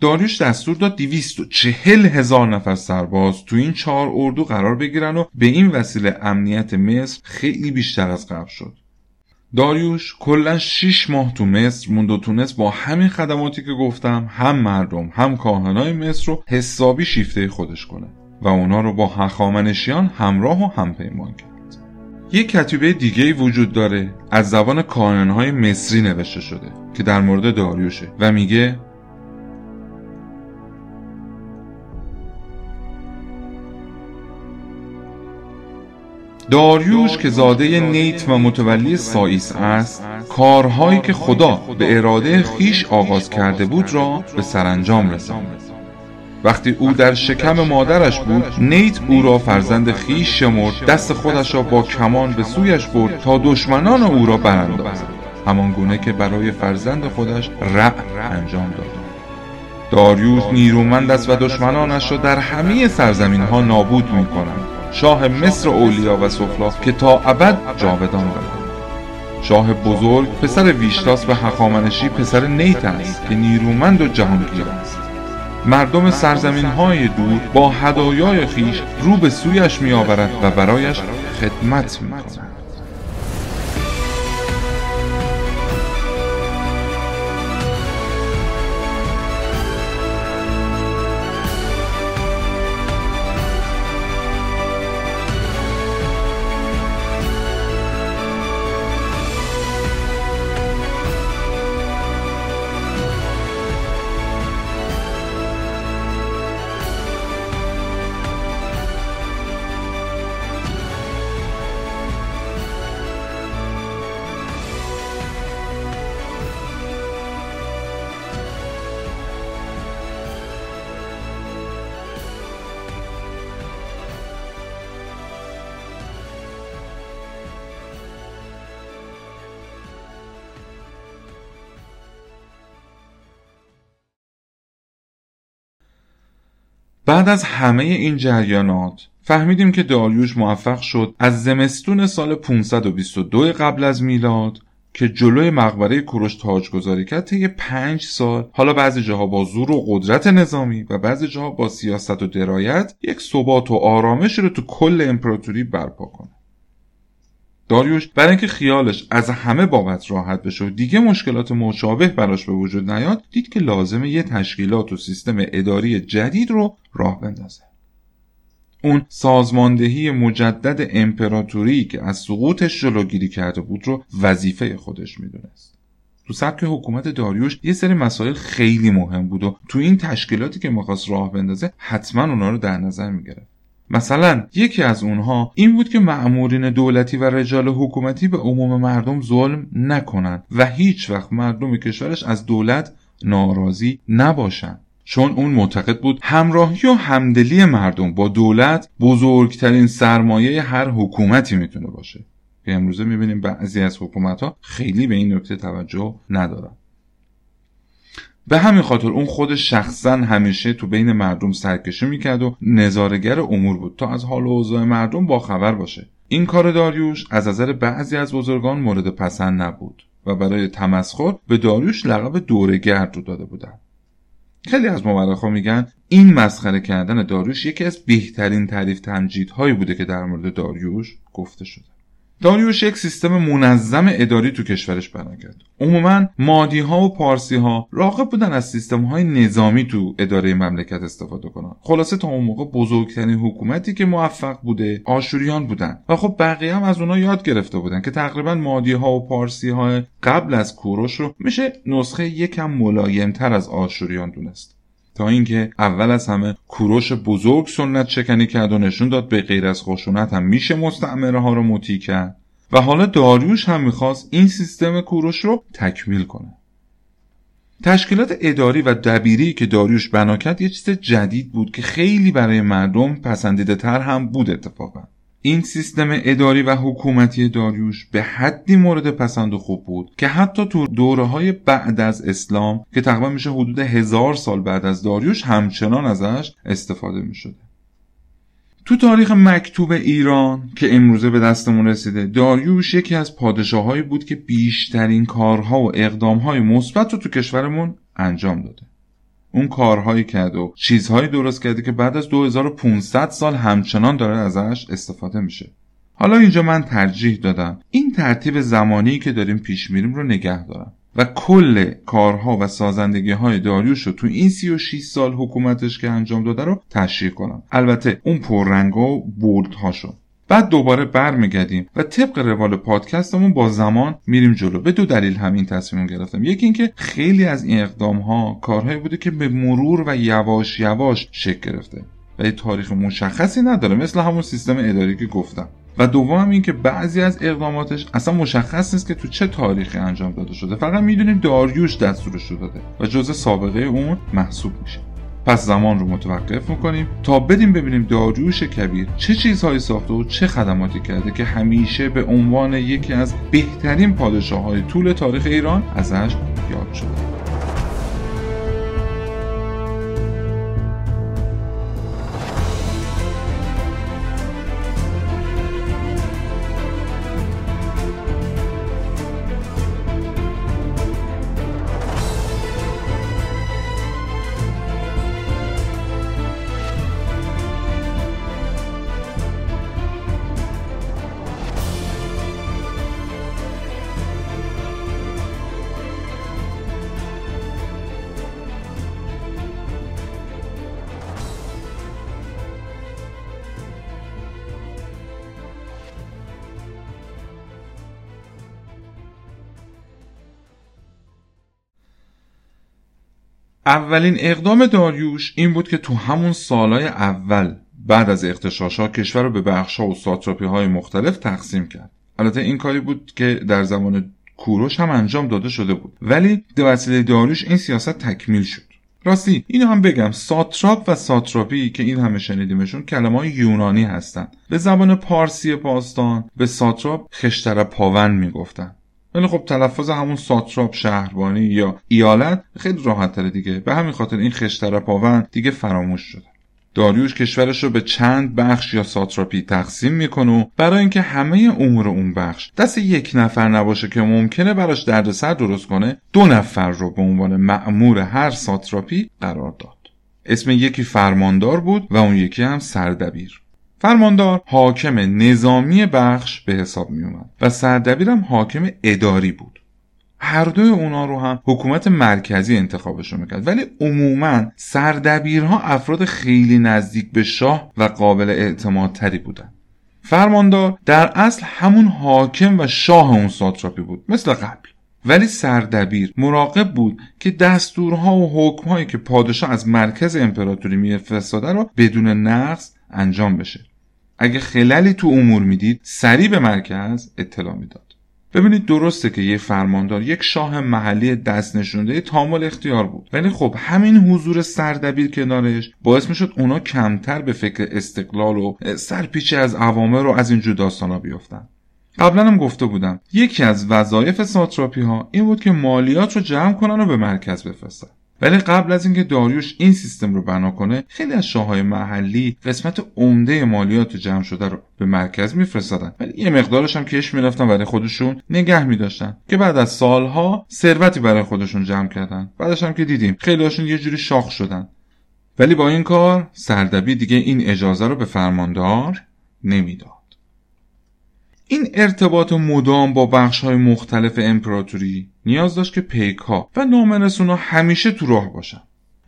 داریوش دستور داد دیویست و چهل هزار نفر سرباز تو این چهار اردو قرار بگیرن و به این وسیله امنیت مصر خیلی بیشتر از قبل شد. داریوش کلا 6 ماه تو مصر موند و تونست با همین خدماتی که گفتم هم مردم هم کاهنای مصر رو حسابی شیفته خودش کنه و اونا رو با هخامنشیان همراه و همپیمان کرد. یک کتیبه دیگه وجود داره از زبان کاهنهای مصری نوشته شده که در مورد داریوشه و میگه داریوش که زاده نیت و متولی سایس است کارهایی که خدا به اراده خیش آغاز کرده بود را به سرانجام رساند. وقتی او در شکم مادرش بود نیت او را فرزند خیش شمرد دست خودش را با کمان به سویش برد تا دشمنان او را براندازد همان گونه که برای فرزند خودش رع انجام داد. داریوش نیرومند است و دشمنانش را در همه سرزمین ها نابود می کنند شاه مصر اولیا و سفلا که تا ابد جاودان بماند شاه بزرگ پسر ویشتاس و حخامنشی پسر نیت است که نیرومند و جهانگیر است. مردم سرزمین های دور با هدایای خیش رو به سویش می آورد و برایش خدمت می کند بعد از همه این جریانات فهمیدیم که داریوش موفق شد از زمستون سال 522 قبل از میلاد که جلوی مقبره کوروش تاج گذاری کرد طی پنج سال. حالا بعضی جاها با زور و قدرت نظامی و بعضی جاها با سیاست و درایت یک ثبات و آرامش رو تو کل امپراتوری برپا کنه. داریوش برای اینکه خیالش از همه بابت راحت بشه و دیگه مشکلات مشابه براش به وجود نیاد دید که لازمه یه تشکیلات و سیستم اداری جدید رو راه بندازه. اون سازماندهی مجدد امپراتوری که از سقوطش جلوگیری کرده بود رو وظیفه خودش می‌دونست. تو سبک حکومت داریوش یه سری مسائل خیلی مهم بود و تو این تشکیلاتی که می‌خواست راه بندازه حتما اونا رو در نظر می‌گرفت. مثلا یکی از اونها این بود که معمورین دولتی و رجال حکومتی به عموم مردم ظلم نکنند و هیچ وقت مردم کشورش از دولت ناراضی نباشند. چون اون معتقد بود همراهی و همدلی مردم با دولت بزرگترین سرمایه هر حکومتی می‌تونه باشه. که امروزه می‌بینیم بعضی از حکومت ها خیلی به این نکته توجه ندارن. به همین خاطر اون خود شخصا همیشه تو بین مردم سرکشی می‌کرد و نظارگر امور بود تا از حال و اوضاع مردم با خبر باشه. این کار داریوش از نظر بعضی از بزرگان مورد پسند نبود و برای تمسخر به داریوش لقب دورگرد رو داده بودند خیلی از ها میگن این مسخره کردن داریوش یکی از بهترین تعریف تمجیدهایی بوده که در مورد داریوش گفته شده. داریوش یک سیستم منظم اداری تو کشورش بنا کرد. عموما مادی ها و پارسی ها راقب بودن از سیستم های نظامی تو اداره مملکت استفاده کنن. خلاصه تا اون موقع بزرگترین حکومتی که موفق بوده آشوریان بودن. و خب بقیه هم از اونها یاد گرفته بودن که تقریبا مادی ها و پارسی ها قبل از کوروش رو میشه نسخه یکم ملایمتر از آشوریان دونست. تا اینکه اول از همه کوروش بزرگ سنت شکنی کرد و نشون داد به غیر از خشونت هم میشه مستعمره ها رو مطیع کرد. و حالا داریوش هم می‌خواست این سیستم کوروش رو تکمیل کنه. تشکیلات اداری و دبیری که داریوش بنا کرد یه چیز جدید بود که خیلی برای مردم پسندیده تر هم بود اتفاقا. این سیستم اداری و حکومتی داریوش به حدی مورد پسند و خوب بود که حتی تو دوره های بعد از اسلام که تقریبا میشه حدود هزار سال بعد از داریوش همچنان ازش استفاده می‌شده. تو تاریخ مکتوب ایران که امروزه به دستمون رسیده داریوش یکی از پادشاهایی بود که بیشترین کارها و اقدامهای مثبت رو تو کشورمون انجام داده. اون کارهایی کرد و چیزهایی درست کرده که بعد از 2500 سال همچنان داره ازش استفاده میشه. حالا اینجا من ترجیح دادم. این ترتیب زمانی که داریم پیش میریم رو نگه دارم. و کل کارها و سازندگی های داریوش رو تو این 36 سال حکومتش که انجام داده رو تشریح کنم. البته اون پررنگ و هاشو بعد دوباره برمیگردیم و طبق روال پادکستمون با زمان میریم جلو. به دو دلیل همین تصمیم گرفتم. یکی اینکه خیلی از این اقدام ها کارهایی بوده که به مرور و یواش یواش شکل گرفته و یه تاریخ مشخصی نداره مثل همون سیستم اداری که گفتم. و دوم این که بعضی از اقداماتش اصلا مشخص نیست که تو چه تاریخی انجام داده شده. فقط می‌دونیم داریوش دستورش رو داده و جزء سابقه اون محسوب میشه. پس زمان رو متوقف می‌کنیم تا بدیم ببینیم داریوش کبیر چه چیزهایی ساخته و چه خدماتی کرده که همیشه به عنوان یکی از بهترین پادشاه های طول تاریخ ایران ازش یاد شده. اولین اقدام داریوش این بود که تو همون سالهای اول بعد از اختشاشا کشور رو به بخشها و ساتراپی های مختلف تقسیم کرد. البته این کاری بود که در زمان کوروش هم انجام داده شده بود. ولی به وسیله داریوش این سیاست تکمیل شد. راستی اینو هم بگم. ساتراپ و ساتراپی که این همه شنیدیمشون کلمه های یونانی هستند به زبان پارسی باستان به ساتراپ خشتر پاون می‌گفتن. ولی خب تلفظ همون ساتراپ شهربانی یا ایالت خیلی راحت تره دیگه. به همین خاطر این خشتر پاون دیگه فراموش شده. داریوش کشورش رو به چند بخش یا ساتراپی تقسیم می‌کنه و برای اینکه همه امور اون بخش دست یک نفر نباشه که ممکنه براش دردسر درست کنه دو نفر رو به عنوان مأمور هر ساتراپی قرار داد. اسم یکی فرماندار بود و اون یکی هم سردبیر. فرماندار حاکم نظامی بخش به حساب می اومد و سردبیرم حاکم اداری بود. هر دوی اونا رو هم حکومت مرکزی انتخابشون می‌کرد. ولی عموما سردبیرها افراد خیلی نزدیک به شاه و قابل اعتماد تری بودن. فرماندار در اصل همون حاکم و شاه اون ساتراپی بود مثل قبل. ولی سردبیر مراقب بود که دستورها و حکمهایی که پادشاه از مرکز امپراتوری میفرستاده رو بدون نقص انجام بشه. اگه خلالی تو امور می‌دید سریع به مرکز اطلاع می‌داد. ببینید درسته که یه فرماندار یک شاه محلی دست نشونده تامل اختیار بود. ولی خب همین حضور سردبیر کنارش باعث می‌شد اونا کمتر به فکر استقلال و سرپیچه از عوامر رو از اینجور داستانا بیافتن. قبلا هم گفته بودم یکی از وظایف ساتراپی ها این بود که مالیات رو جمع کنن و به مرکز بفرستن. ولی قبل از اینکه داریوش این سیستم رو بنا کنه خیلی از شاههای محلی قسمت عمده مالیات جمع شده رو به مرکز میفرستادن. ولی یه مقدارش هم کش می‌رفتن برای خودشون نگه میداشتن که بعد از سالها ثروتی برای خودشون جمع کردن. بعدش هم که دیدیم خیلیاشون یه جوری شاخ شدن. ولی با این کار سردبی دیگه این اجازه رو به فرماندار نمی‌داد. این ارتباط مدام با بخش های مختلف امپراتوری نیاز داشت که پیک ها و نامرسون همیشه تو راه باشن.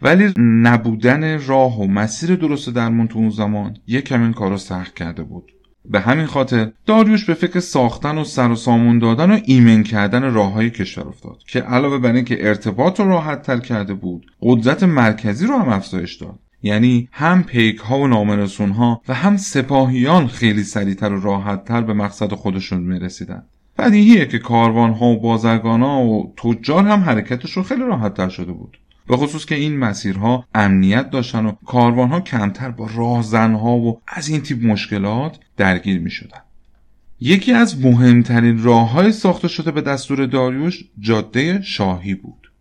ولی نبودن راه و مسیر درست درمون تو اون زمان یک این کار رو سخت کرده بود. به همین خاطر داریوش به فکر ساختن و سر و سامون دادن و ایمن کردن راه های کشور افتاد که علاوه بر اینکه ارتباط رو راحت تر کرده بود قدرت مرکزی رو هم افزایش داد. یعنی هم پیک ها و نامرسون ها و هم سپاهیان خیلی سریعتر و راحتتر به مقصد خودشون می‌رسیدن بدیهیه که کاروان ها و بازرگان ها و تجار هم حرکتشون خیلی راحتتر شده بود به خصوص که این مسیرها امنیت داشتن و کاروان ها کمتر با راهزن ها و از این تیپ مشکلات درگیر می شدن. یکی از مهمترین راه های ساخته شده به دستور داریوش جاده شاهی بود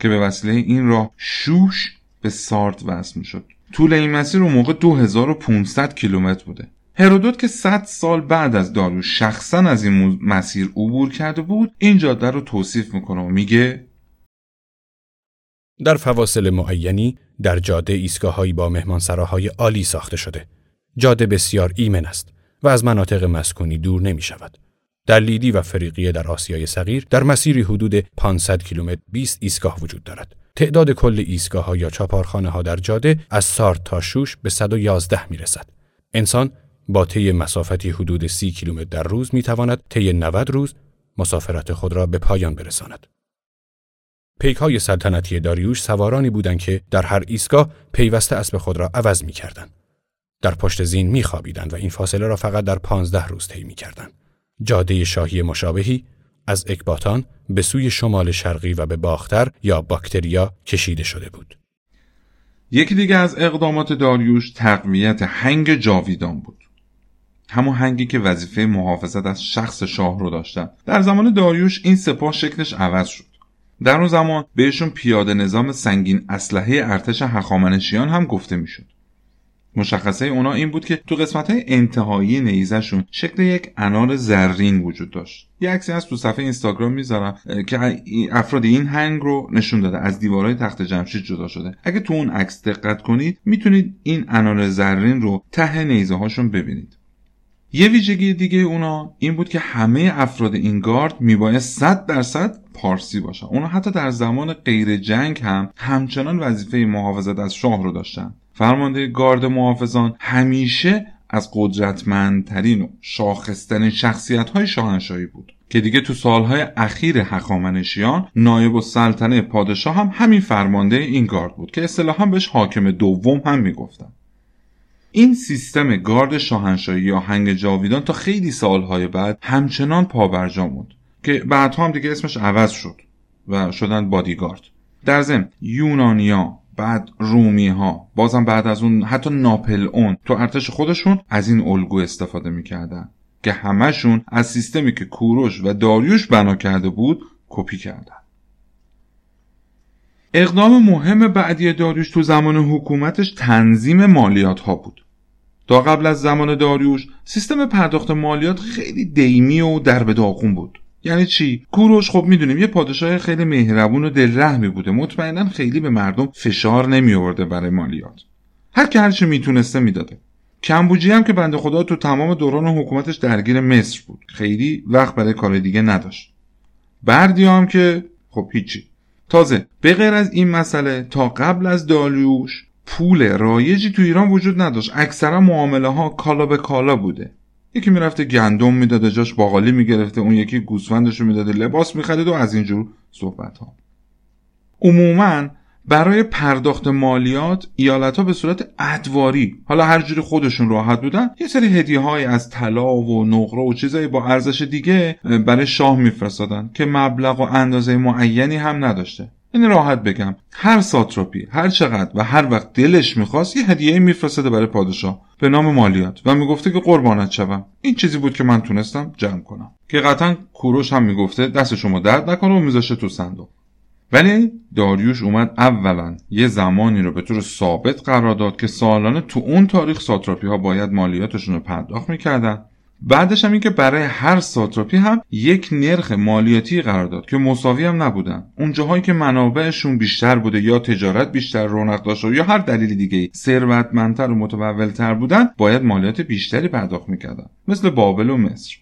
که به وسیله این راه شوش به سارت وصل شد طول این مسیر اون موقع 2500 کیلومتر بوده هرودوت که 100 سال بعد از داریوش شخصا از این مسیر عبور کرده بود این جاده رو توصیف می‌کنه و میگه در فواصل معینی در جاده ایستگاههایی با مهمانسراهای عالی ساخته شده. جاده بسیار ایمن است و از مناطق مسکونی دور نمی شود. در لیدی و فریقیه در آسیای صغیر در مسیری حدود 500 کیلومتر 20 ایستگاه وجود دارد. تعداد کل ایستگاه ها یا چاپارخانه ها در جاده از سارت تا شوش به 111 می رسد. انسان با طی مسافتی حدود 30 کیلومتر در روز می تواند طی 90 روز مسافرت خود را به پایان برساند. پیک های سلطنتی داریوش سوارانی بودند که در هر ایستگاه پیوسته اسب خود را عوض می کردن. در پشت زین می خوابیدند و این فاصله را فقط در 15 روز طی می کردن. جاده شاهی مشابهی از اکباتان به سوی شمال شرقی و به باختر یا باکتریا کشیده شده بود. یکی دیگه از اقدامات داریوش تقویت هنگ جاویدان بود. همون هنگی که وظیفه محافظت از شخص شاه رو داشتن. در زمان داریوش این سپاه شکلش عوض شد. در اون زمان بهشون پیاده نظام سنگین اسلحه ارتش هخامنشیان هم گفته می‌شد. مشخصه اونا این بود که تو قسمت های انتهایی نیزشون شکل یک انار زرین وجود داشت. یه عکسی از تو صفحه اینستاگرام می‌ذارم که افراد این هنگ رو نشون داده از دیوارهای تخت جمشید جدا شده. اگه تو اون عکس دقت کنید می‌تونید این انار زرین رو ته نیزه هاشون ببینید. یه ویژگی دیگه اونا این بود که همه افراد این گارد میبایست 100 درصد پارسی باشن. اونا حتی در زمان غیر جنگ هم همچنان وظیفه محافظت از شاه رو داشتن. فرمانده گارد محافظان همیشه از قدرتمندترین و شاخصترین شخصیت های شاهنشاهی بود که دیگه تو سالهای اخیر هخامنشیان نایب السلطنه پادشاه هم همین فرمانده این گارد بود که اصطلاحا بهش حاکم دوم هم می‌گفتن. این سیستم گارد شاهنشاهی یا هنگ جاویدان تا خیلی سالهای بعد همچنان پابرجا بود که بعدها هم دیگه اسمش عوض شد و شدن بادیگارد. در ضمن یونانیا بعد رومی ها بازم بعد از اون حتی ناپل اون. تو ارتش خودشون از این الگو استفاده می‌کردن. که همشون از سیستمی که کوروش و داریوش بنا کرده بود کپی کردن. اقدام مهم بعدی داریوش تو زمان حکومتش تنظیم مالیات ها بود. تا قبل از زمان داریوش سیستم پرداخت مالیات خیلی دیمی و در داغون بود. یعنی چی؟ کوروش خب می‌دونیم یه پادشاه خیلی مهربون و دلرحمی بوده. مطمئنا خیلی به مردم فشار نمی آورده برای مالیات. هر که هرچی می‌تونسته می‌داده. کمبوجی هم که بنده خدا تو تمام دوران حکومتش درگیر مصر بود. خیلی وقت برای کار دیگه نداشت. بردی هم که خب هیچی. تازه به غیر از این مسئله تا قبل از دالیوش پول رایجی تو ایران وجود نداشت. اکثرا معامله ها کالا به کالا بوده. یکی می‌رفته گندم می‌داده جاش باقالی می‌گرفته اون یکی گوسفندش رو می‌داده لباس می‌خرید و از اینجور صحبت ها عموما برای پرداخت مالیات ایالت ها به صورت ادواری حالا هر جوری خودشون راحت بودن یه سری هدیه های از طلا و نقره و چیزایی با ارزش دیگه برای شاه میفرستادن که مبلغ و اندازه معینی هم نداشته. این راحت بگم هر ساتروپی هر چقدر و هر وقت دلش می‌خواست یه هدیه میفرستاده برای پادشاه به نام مالیات و می‌گفته که قربانت شوم. این چیزی بود که من تونستم جمع کنم. که قطعا کوروش هم می‌گفته دست شما درد نکنه و میذاشه تو صندوق. ولی داریوش اومد اولا یه زمانی رو به طور ثابت قرار داد که سالانه تو اون تاریخ ساتراپی ها باید مالیاتشون رو پرداخت می‌کردن بعدش هم این که برای هر ساتراپی هم یک نرخ مالیاتی قرار داد که مساوی هم نبودن. اون جاهایی که منابعشون بیشتر بوده یا تجارت بیشتر رونق داشته یا هر دلیل دیگه ثروتمندتر و متولتر بودن باید مالیات بیشتری پرداخت می‌کردن. مثل بابل و مصر.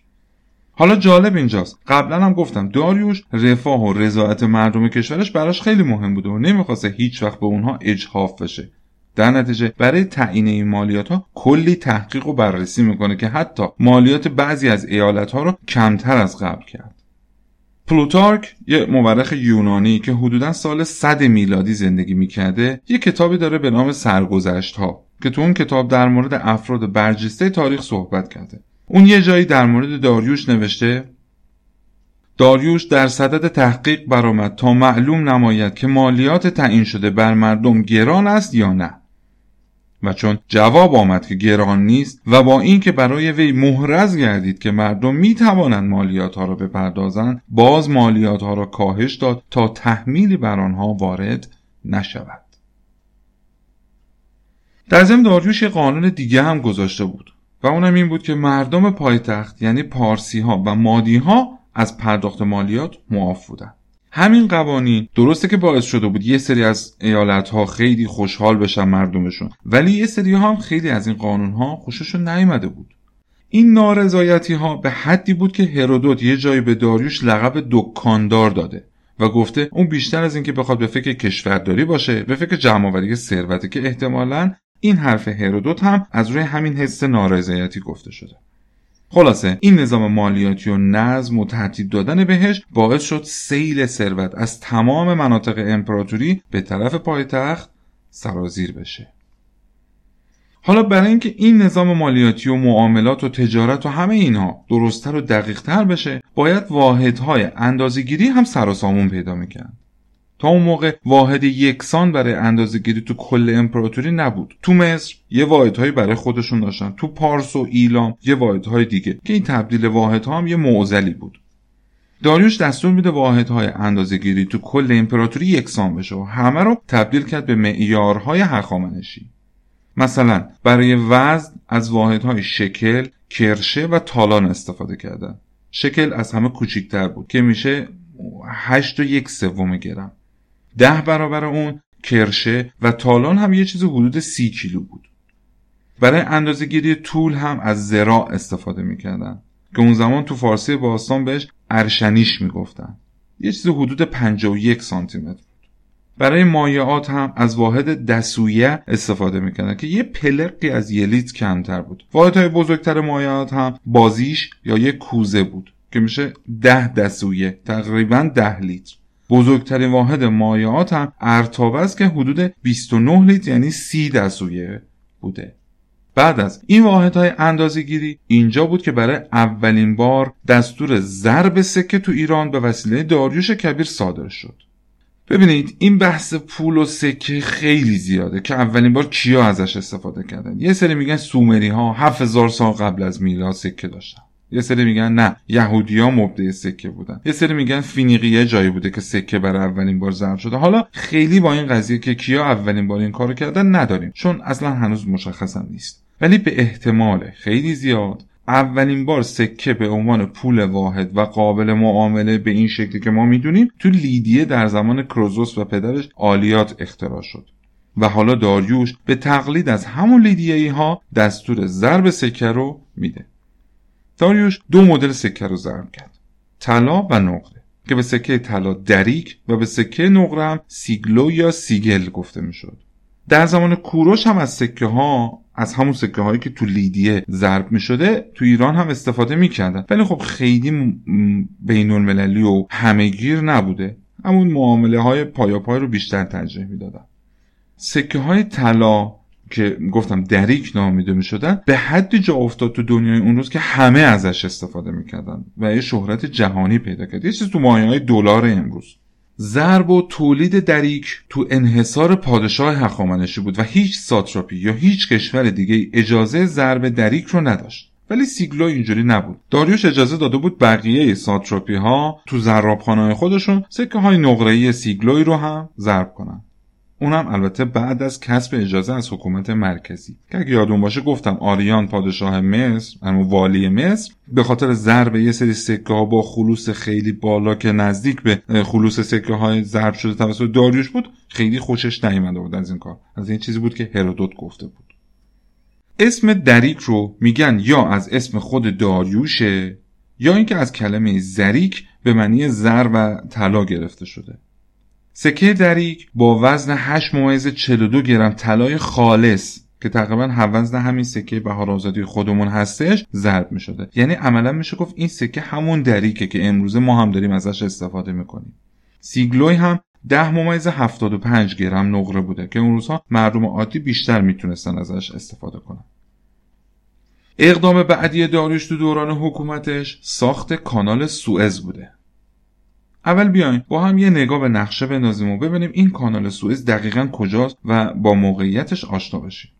حالا جالب اینجاست. قبلا هم گفتم داریوش رفاه و رضایت مردم کشورش براش خیلی مهم بوده و نمی‌خواسته هیچ وقت به اونها اجحاف بشه. در نتیجه برای تعیین این مالیات ها کلی تحقیق و بررسی می‌کنه که حتی مالیات بعضی از ایالت ها رو کمتر از قبل کرد. پلوتارک یه مورخ یونانی که حدودا سال 100 میلادی زندگی می‌کرده یه کتابی داره به نام سرگذشت ها که تو اون کتاب در مورد افراد برجسته تاریخ صحبت کرده. اون یه جایی در مورد داریوش نوشته داریوش در صدد تحقیق برآمد تا معلوم نماید که مالیات تعیین شده بر مردم گران است یا نه. و چون جواب آمد که گران نیست و با اینکه برای وی محرز گردید که مردم می توانند مالیات ها را بپردازند باز مالیات ها را کاهش داد تا تحمیلی بر آنها وارد نشود. در ضمن داریوش قانون دیگه هم گذاشته بود و اونم این بود که مردم پایتخت یعنی پارسی ها و مادی ها از پرداخت مالیات معاف بودن همین قوانین درسته که باعث شده بود یه سری از ایالت ها خیلی خوشحال بشن مردمشون ولی یه سری هم خیلی از این قانون ها خوششون نیامده بود. این نارضایتی ها به حدی بود که هرودوت یه جایی به داریوش لقب دکاندار داده و گفته اون بیشتر از اینکه بخواد به فکر کشورداری باشه به فکر جمعآوری ثروته که احتمالا این حرف هرودوت هم از روی همین حس نارضایتی گفته شده. خلاصه این نظام مالیاتی و نظم و ترتیب دادن بهش باعث شد سیل ثروت از تمام مناطق امپراتوری به طرف پایتخت سرازیر بشه. حالا برای اینکه این نظام مالیاتی و معاملات و تجارت و همه اینها درستتر و دقیقتر بشه باید واحدهای اندازگیری هم سر و سامون پیدا می‌کرد. تا اون موقع واحد یکسان برای اندازه گیری تو کل امپراتوری نبود. تو مصر یه واحدهایی برای خودشون داشتن. تو پارس و ایلام یه واحدهای دیگه. که این تبدیل واحدها هم یه معضلی بود. داریوش دستور میده واحدهای اندازه گیری تو کل امپراتوری یکسان بشه و همه رو تبدیل کرد به معیارهای هخامنشی. مثلا برای وزن از واحدهای شکل کرشه و تالان استفاده کردن. شکل از همه کوچیکتر بود که میشه 8 و یک سوم گرم. ده برابر اون کرشه و تالان هم یه چیز حدود سی کیلو بود. برای اندازه گیری طول هم از زراع استفاده می‌کردن که اون زمان تو فارسی باستان بهش ارشنیش می‌گفتن. یه چیز حدود 51 سانتی متر بود. برای مایعات هم از واحد دسویه استفاده می‌کردن که یه پلقی از یه لیتر کمتر بود. واحدهای بزرگتر مایعات هم بازیش یا یه کوزه بود که میشه ده دسویه تقریبا ده لیتر. بزرگترین واحد مایعات هم ارتاب است که حدود 29 لیتر یعنی 30 دسویه بوده. بعد از این واحدهای اندازه گیری اینجا بود که برای اولین بار دستور ضرب سکه تو ایران به وسیله داریوش کبیر صادر شد. ببینید این بحث پول و سکه خیلی زیاده که اولین بار کیا ازش استفاده کردن؟ یه سری میگن سومری ها 7000 سال قبل از میلاد سکه داشتن. یه سری میگن نه یهودیا مبدع سکه بودن. یه سری میگن فینیقیه جایی بوده که سکه برای اولین بار ضرب شده. حالا خیلی با این قضیه که کیا اولین بار این کارو کردن نداریم چون اصلا هنوز مشخصم نیست. ولی به احتمال خیلی زیاد اولین بار سکه به عنوان پول واحد و قابل معامله به این شکلی که ما می‌دونیم تو لیدیه در زمان کروزوس و پدرش آلیات اختراع شد. و حالا داریوش به تقلید از همون لیدیایی ها دستور ضرب سکه رو میده. داریوش دو مدل سکه رو ضرب کرد. طلا و نقره که به سکه طلا دریک و به سکه نقره هم سیگلو یا سیگل گفته می‌شد. در زمان کوروش هم از سکه ها از همون سکه هایی که تو لیدیه ضرب می شده تو ایران هم استفاده می‌کردن. ولی خب خیلی بین المللی و همهگیر نبوده. همون معامله های پای رو بیشتر ترجیح می‌دادن. سکه های طلا که گفتم دریک نامیده می شدن به حدی جا افتاد تو دنیای اون روز که همه ازش استفاده می‌کردن و یه شهرت جهانی پیدا کرد. یه چیز تو مایه های دلار امروز. ضرب و تولید دریک تو انحصار پادشاه هخامنشی بود و هیچ ساتراپی یا هیچ کشور دیگه اجازه ضرب دریک رو نداشت. ولی سیگلو اینجوری نبود. داریوش اجازه داده بود بقیه ساتراپی ها تو زرابخانه خودشون سکه های نقره‌ای سیگلوی رو هم ضرب کنن. اونم البته بعد از کسب اجازه از حکومت مرکزی. که اگه یادون باشه گفتم آریان پادشاه مصر اما والی مصر به خاطر ضرب یه سری سکه ها با خلوص خیلی بالا که نزدیک به خلوص سکه های ضرب شده توسط داریوش بود خیلی خوشش نیامده بود از این کار. از این چیزی بود که هرودوت گفته بود. اسم دریک رو میگن یا از اسم خود داریوشه یا اینکه از کلمه زریک به معنی زر و طلا گرفته شده. سکه دریک با وزن 8 ممیز 42 گرم طلای خالص که تقریبا وزن همین سکه بهار آزادی خودمون هستش ضرب می شده یعنی عملا میشه گفت این سکه همون دریکه که امروزه ما هم داریم ازش استفاده می‌کنیم. سیگلوی هم 10 ممیز 75 گرم نقره بوده که اون روزها مردم عادی بیشتر می‌تونستن ازش استفاده کنن. اقدام بعدی داریوش تو دوران حکومتش ساخت کانال سوئز بوده. اول بیاین با هم یه نگاه به نقشه بندازیم و ببینیم این کانال سوئز دقیقا کجاست و با موقعیتش آشنا بشیم.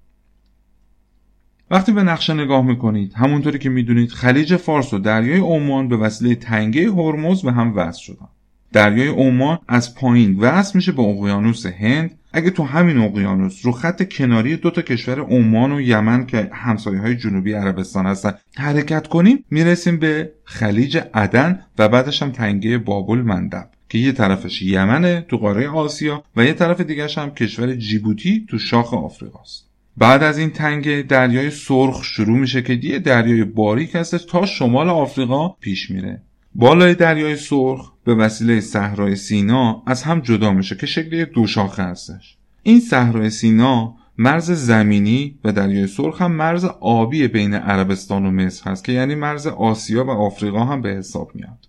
وقتی به نقشه نگاه می‌کنید همونطوری که می‌دونید خلیج فارس و دریای عمان به وسیله تنگه هرمز به هم وصل شدن. دریای عمان از پایین وصل میشه به اقیانوس هند اگه تو همین اقیانوس رو خط کناری دو تا کشور عمان و یمن که همسایه های جنوبی عربستان هستن حرکت کنیم می‌رسیم به خلیج عدن و بعدش هم تنگه بابل مندب که یه طرفش یمنه تو قاره آسیا و یه طرف دیگرش هم کشور جیبوتی تو شاخ آفریقاست. بعد از این تنگه دریای سرخ شروع میشه که یه دریای باریک هستش تا شمال آفریقا پیش میره. بالای دریای سرخ به وسیله صحرای سینا از هم جدا میشه که شکل دو شاخه هستش. این صحرای سینا مرز زمینی و دریای سرخ هم مرز آبی بین عربستان و مصر هست که یعنی مرز آسیا و آفریقا هم به حساب میاد.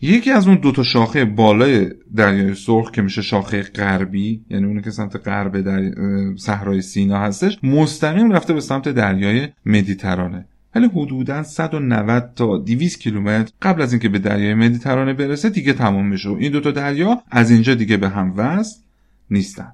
یکی از اون دو تا شاخه بالای دریای سرخ که میشه شاخه غربی یعنی اون که سمت غرب در صحرای سینا هستش مستقیم رفته به سمت دریای مدیترانه. ولی حدودا 190 تا 200 کیلومتر قبل از اینکه به دریای مدیترانه برسه دیگه تمام میشه. و این دوتا دریا از اینجا دیگه به هم وصل نیستن.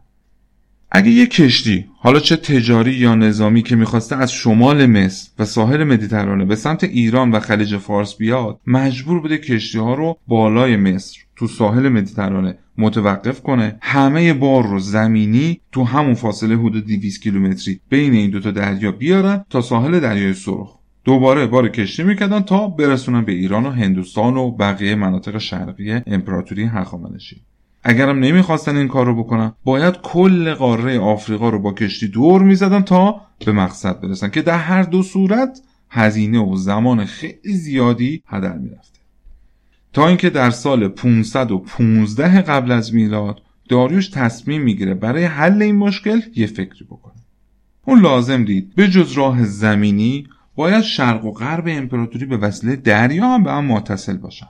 اگه یه کشتی حالا چه تجاری یا نظامی که می‌خواسته از شمال مصر و ساحل مدیترانه به سمت ایران و خلیج فارس بیاد مجبور بوده کشتی ها رو بالای مصر تو ساحل مدیترانه متوقف کنه. همه بار رو زمینی تو همون فاصله حدود 200 کیلومتری بین این دوتا دریا بیارن تا ساحل دریای سرخ. دوباره بار کشتی می‌کردن تا برسونن به ایران و هندوستان و بقیه مناطق شرقی امپراتوری هخامنشی. اگرم نمی‌خواستن این کار رو بکنن باید کل قاره آفریقا رو با کشتی دور می‌زدن تا به مقصد برسن که در هر دو صورت هزینه و زمان خیلی زیادی هدر می‌رفته. تا اینکه در سال 515 قبل از میلاد داریوش تصمیم می‌گیره برای حل این مشکل یه فکری بکنه. اون لازم دید به جز راه زمینی باید شرق و غرب امپراتوری به وسیله دریا هم به هم متصل باشن.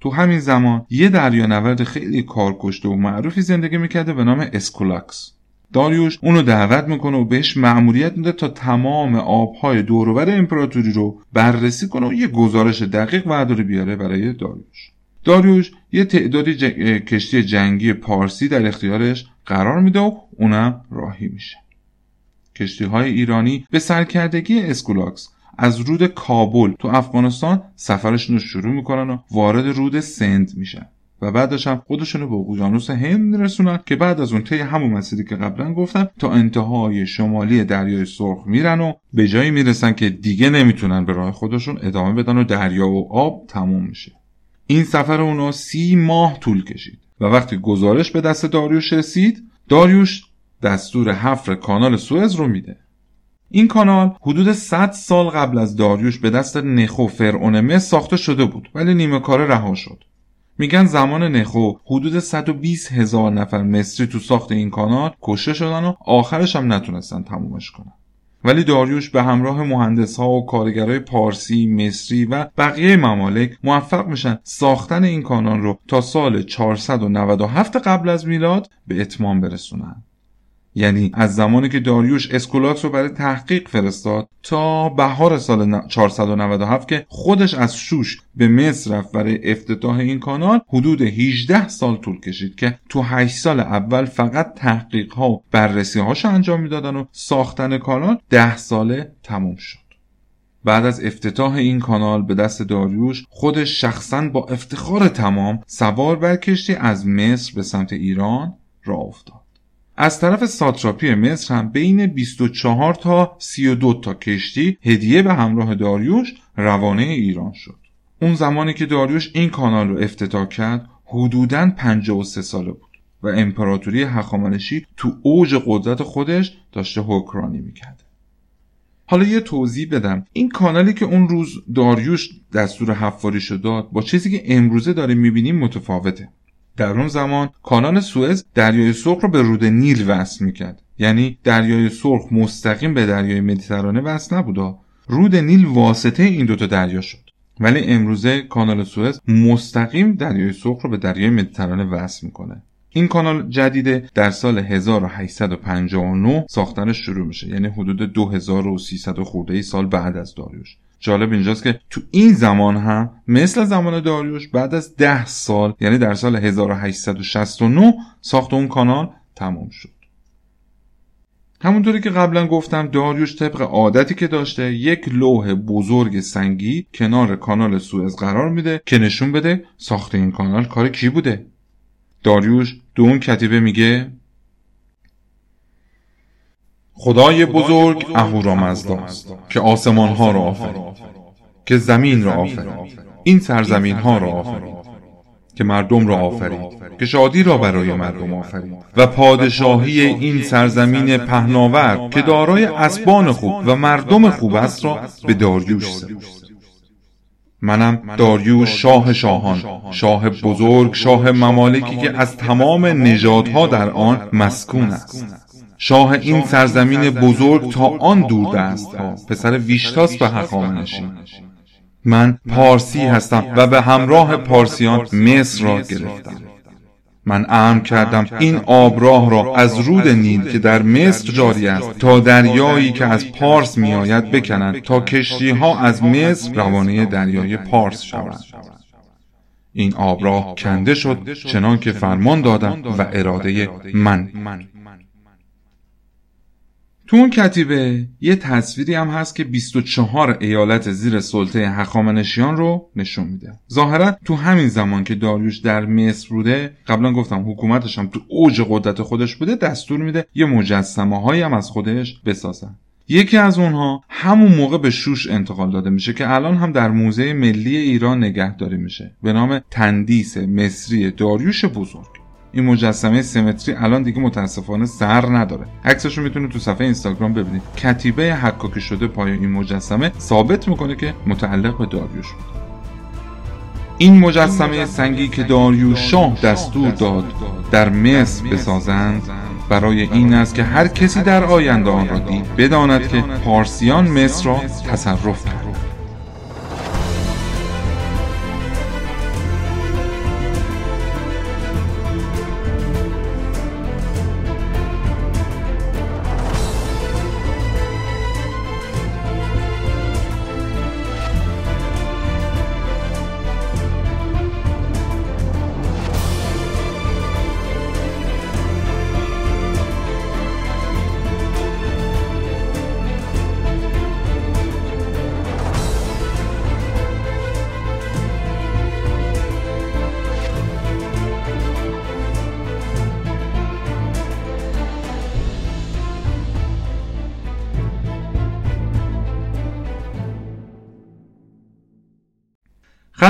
تو همین زمان یه دریانورد خیلی کارکشته و معروفی زندگی می‌کرده به نام اسکولاکس. داریوش اونو دعوت می‌کنه و بهش مأموریت میده تا تمام آبهای دوروبر امپراتوری رو بررسی کنه و یه گزارش دقیق ورداره بیاره برای داریوش. داریوش یه تعدادی کشتی جنگی پارسی در اختیارش قرار میده و اونم راهی میشه. کشتی های ایرانی به سرکردگی اسکولاکس از رود کابل تو افغانستان سفرشون رو شروع می‌کنن و وارد رود سند میشن. و بعدش هم خودشون رو به اقیانوس هند میرسونن که بعد از اون طی همون مسیری که قبلا گفتم تا انتهای شمالی دریای سرخ میرن و به جایی می‌رسن که دیگه نمی‌تونن به راه خودشون ادامه بدن و دریا و آب تموم میشه این سفر اونا سی ماه طول کشید و وقتی گزارش به دست داریوش رسید داریوش دستور حفر کانال سوئز رو میده. این کانال حدود 100 سال قبل از داریوش به دست نخو فرعون مصر ساخته شده بود ولی نیمه کار رها شد. میگن زمان نخو حدود 120 هزار نفر مصری تو ساخت این کانال کشته شدن و آخرش هم نتونستن تمومش کنن. ولی داریوش به همراه مهندس ها و کارگرای پارسی، مصری و بقیه ممالک موفق میشن ساختن این کانال رو تا سال 497 قبل از میلاد به اتمام برسونن. یعنی از زمانی که داریوش اسکولات رو برای تحقیق فرستاد تا بهار سال 497 که خودش از شوش به مصر رفت برای افتتاح این کانال حدود 18 سال طول کشید که تو 8 سال اول فقط تحقیق ها و بررسی هاش انجام می‌دادن و ساختن کانال 10 ساله تموم شد. بعد از افتتاح این کانال به دست داریوش خودش شخصا با افتخار تمام سوار بر کشتی از مصر به سمت ایران راه افتاد. از طرف ساتراپی مصر هم بین 24 تا 32 تا کشتی هدیه به همراه داریوش روانه ایران شد. اون زمانی که داریوش این کانال رو افتتاح کرد حدوداً 53 ساله بود و امپراتوری هخامنشی تو اوج قدرت خودش داشته حکرانی می‌کرد. حالا یه توضیح بدم این کانالی که اون روز داریوش دستور حفاریش داد با چیزی که امروزه داریم می‌بینیم متفاوته در اون زمان کانال سوئز دریای سرخ رو به رود نیل وصل می‌کرد. یعنی دریای سرخ مستقیم به دریای مدیترانه وصل نبودا رود نیل واسطه این دوتا دریا شد. ولی امروزه کانال سوئز مستقیم دریای سرخ رو به دریای مدیترانه وصل می‌کنه. این کانال جدیده در سال 1859 ساختنش شروع میشه. یعنی حدود 2300 خورده ای سال بعد از داریوش. جالب اینجاست که تو این زمان هم مثل زمان داریوش بعد از ده سال یعنی در سال 1869 ساخت اون کانال تمام شد. همونطوری که قبلا گفتم داریوش طبق عادتی که داشته یک لوح بزرگ سنگی کنار کانال سوئز قرار میده که نشون بده ساخت این کانال کار کی بوده. داریوش دو اون کتیبه میگه خدای بزرگ اهورامزداست که آسمان ها را آفرید که زمین را آفرید این سرزمین ها را آفرید که مردم را آفرید که شادی را برای مردم آفرید. و پادشاهی این سرزمین پهناور که دارای اسبان خوب و مردم خوب است را به داریوش سپرد. منم داریوش شاه شاهان شاه بزرگ شاه ممالکی که از تمام نژادها در آن مسکون است. شاه این سرزمین بزرگ تا آن دور دست. ها پسر ویشتاس به هخامنشی من پارسی هستم و به همراه پارسیان مصر را گرفتم. من امر کردم این آبراه را از رود نیل که در مصر جاری است تا دریایی که از پارس میآید بکنند تا کشتی ها از مصر روانه دریای پارس شوند. این آبراه کنده شد چنان که فرمان دادم و اراده من. تو اون کتیبه یه تصویری هم هست که 24 ایالت زیر سلطه هخامنشیان رو نشون میده. ظاهرا تو همین زمان که داریوش در مصر بوده قبلا گفتم حکومتش هم تو اوج قدرت خودش بوده دستور میده یه مجسمه هایی هم از خودش بسازن. یکی از اونها همون موقع به شوش انتقال داده میشه که الان هم در موزه ملی ایران نگهداری میشه. به نام تندیس مصری داریوش بزرگ. این مجسمه سیمتری الان دیگه متاسفانه سر نداره. عکسش رو می‌تونید تو صفحه اینستاگرام ببینید. کتیبه حکاکی شده پای این مجسمه ثابت می‌کنه که متعلق به داریوش بود. این مجسمه سنگی که داریوش شاه دستور داد در مصر بسازند برای این است که هر کسی در آینده آن را دید بداند که پارسیان مصر را تصرف کرد.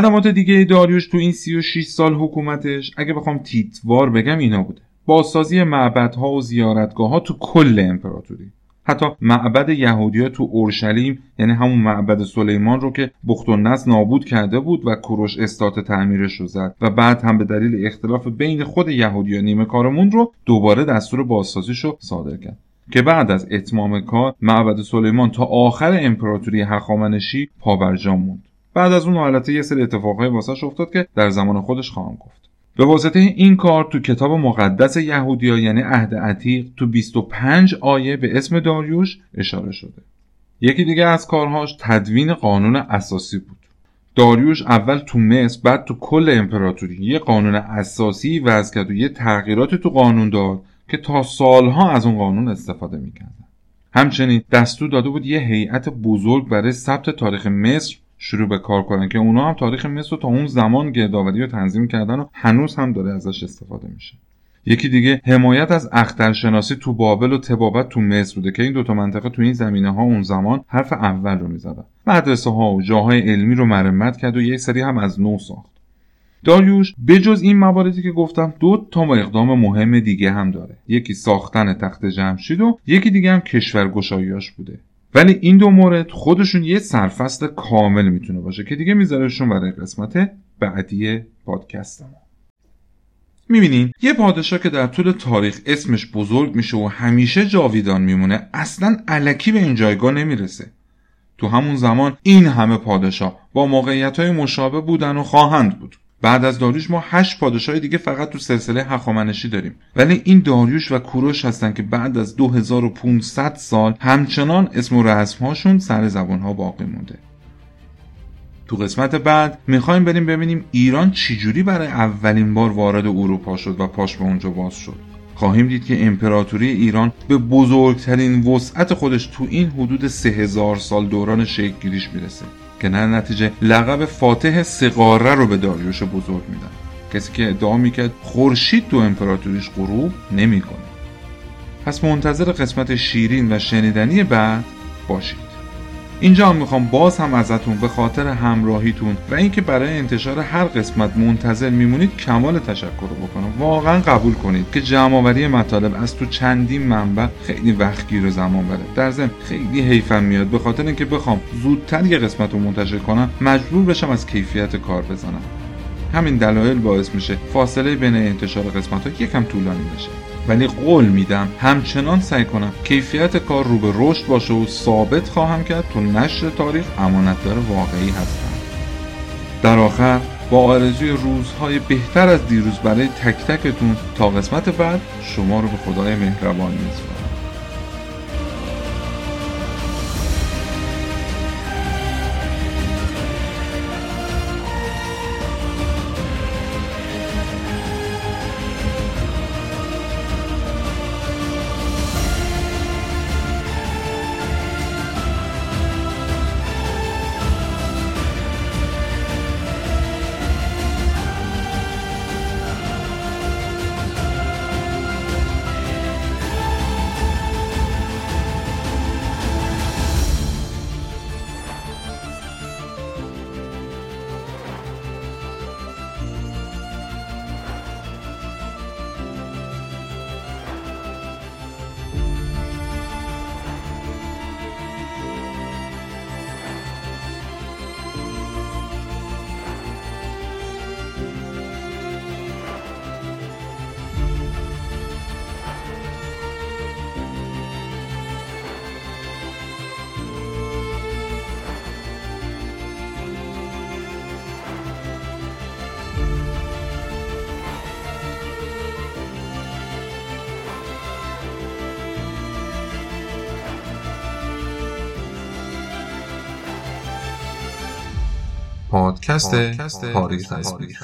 خدمات دیگه داریوش تو این 36 سال حکومتش اگه بخوام تیتوار بگم اینا بوده. بازسازی معبدها و زیارتگاه ها تو کل امپراتوری. حتی معبد یهودیا تو اورشلیم یعنی همون معبد سلیمان رو که بخت و نابود کرده بود و کوروش استات تعمیرش رو زد. و بعد هم به دلیل اختلاف بین خود یهودیا نیمه کارمون رو دوباره دستور بازسازیش رو صادر کرد. که بعد از اتمام کار معبد سلیمان تا آخر امپراتوری هخامنشی پابرجا موند. بعد از اون البته یه سری اتفاقهای واسش افتاد که در زمان خودش خواهم گفت. به واسطه این کار تو کتاب مقدس یهودیا یعنی عهد عتیق تو 25 آیه به اسم داریوش اشاره شده. یکی دیگه از کارهاش تدوین قانون اساسی بود. داریوش اول تو مصر بعد تو کل امپراتوری یه قانون اساسی وضع کرد و یه تغییراتی تو قانون داد که تا سالها از اون قانون استفاده می‌کردن. همچنین دستور داده بود یه هیئت بزرگ برای ثبت تاریخ مصر شروع به کار کنن که اونا هم تاریخ مصر تا اون زمان گردآوری و تنظیم کردن و هنوز هم داره ازش استفاده میشه. یکی دیگه حمایت از اخترشناسی تو بابل و تبابت تو مصر بوده که این دوتا منطقه تو این زمینه ها اون زمان حرف اول رو می‌زدن. مدرسه ها و جاهای علمی رو مرمت کرد و یک سری هم از نو ساخت. داریوش بجز این مواردی که گفتم دو تا اقدام مهم دیگه هم داره. یکی ساختن تخت جمشید و یکی دیگه هم کشورگشاییاش بوده. ولی این دو مورد خودشون یه سرفصل کامل می‌تونه باشه که دیگه میذارهشون برای قسمت بعدی پادکست ما می‌بینین؟ یه پادشاه که در طول تاریخ اسمش بزرگ میشه و همیشه جاویدان میمونه اصلا علکی به این جایگاه نمی‌رسه. تو همون زمان این همه پادشاه با موقعیت های مشابه بودن و خواهند بود. بعد از داریوش ما هشت پادشاه دیگه فقط تو سلسله هخامنشی داریم. ولی این داریوش و کوروش هستن که بعد از 2500 سال همچنان اسم و رسمهاشون سر زبانها باقی مونده. تو قسمت بعد می‌خوایم بریم ببینیم ایران چجوری برای اولین بار وارد اروپا شد و پاش به اونجا باز شد. خواهیم دید که امپراتوری ایران به بزرگترین وسعت خودش تو این حدود سه هزار سال دوران شکل گیریش می‌رسه. که نه نتیجه لقب فاتح سقاره رو به داریوش بزرگ میدن. کسی که ادعا می‌کرد خورشید تو امپراتوریش غروب نمی‌کنه. پس منتظر قسمت شیرین و شنیدنی بعد باشید. اینجا هم می‌خوام باز هم ازتون به خاطر همراهیتون و اینکه برای انتشار هر قسمت منتظر میمونید کمال تشکر رو بکنم. واقعا قبول کنید که جمعآوری مطالب از تو چندین منبع خیلی وقت گیر و زمان بره در ضمن خیلی حیفم میاد. به خاطر اینکه بخوام زودتر یه قسمت رو منتشر کنم مجبور بشم از کیفیت کار بزنم. همین دلایل باعث میشه فاصله بین انتشار قسمت ها یکم طولانی بشه. ولی قول میدم همچنان سعی کنم کیفیت کار رو به رشد باشه و ثابت خواهم کرد تو نشر تاریخ امانتدار واقعی هستم. در آخر با آرزوی روزهای بهتر از دیروز برای تک تکتون تا قسمت بعد شما رو به خدای مهربان میسپارم. پادکست تاریخ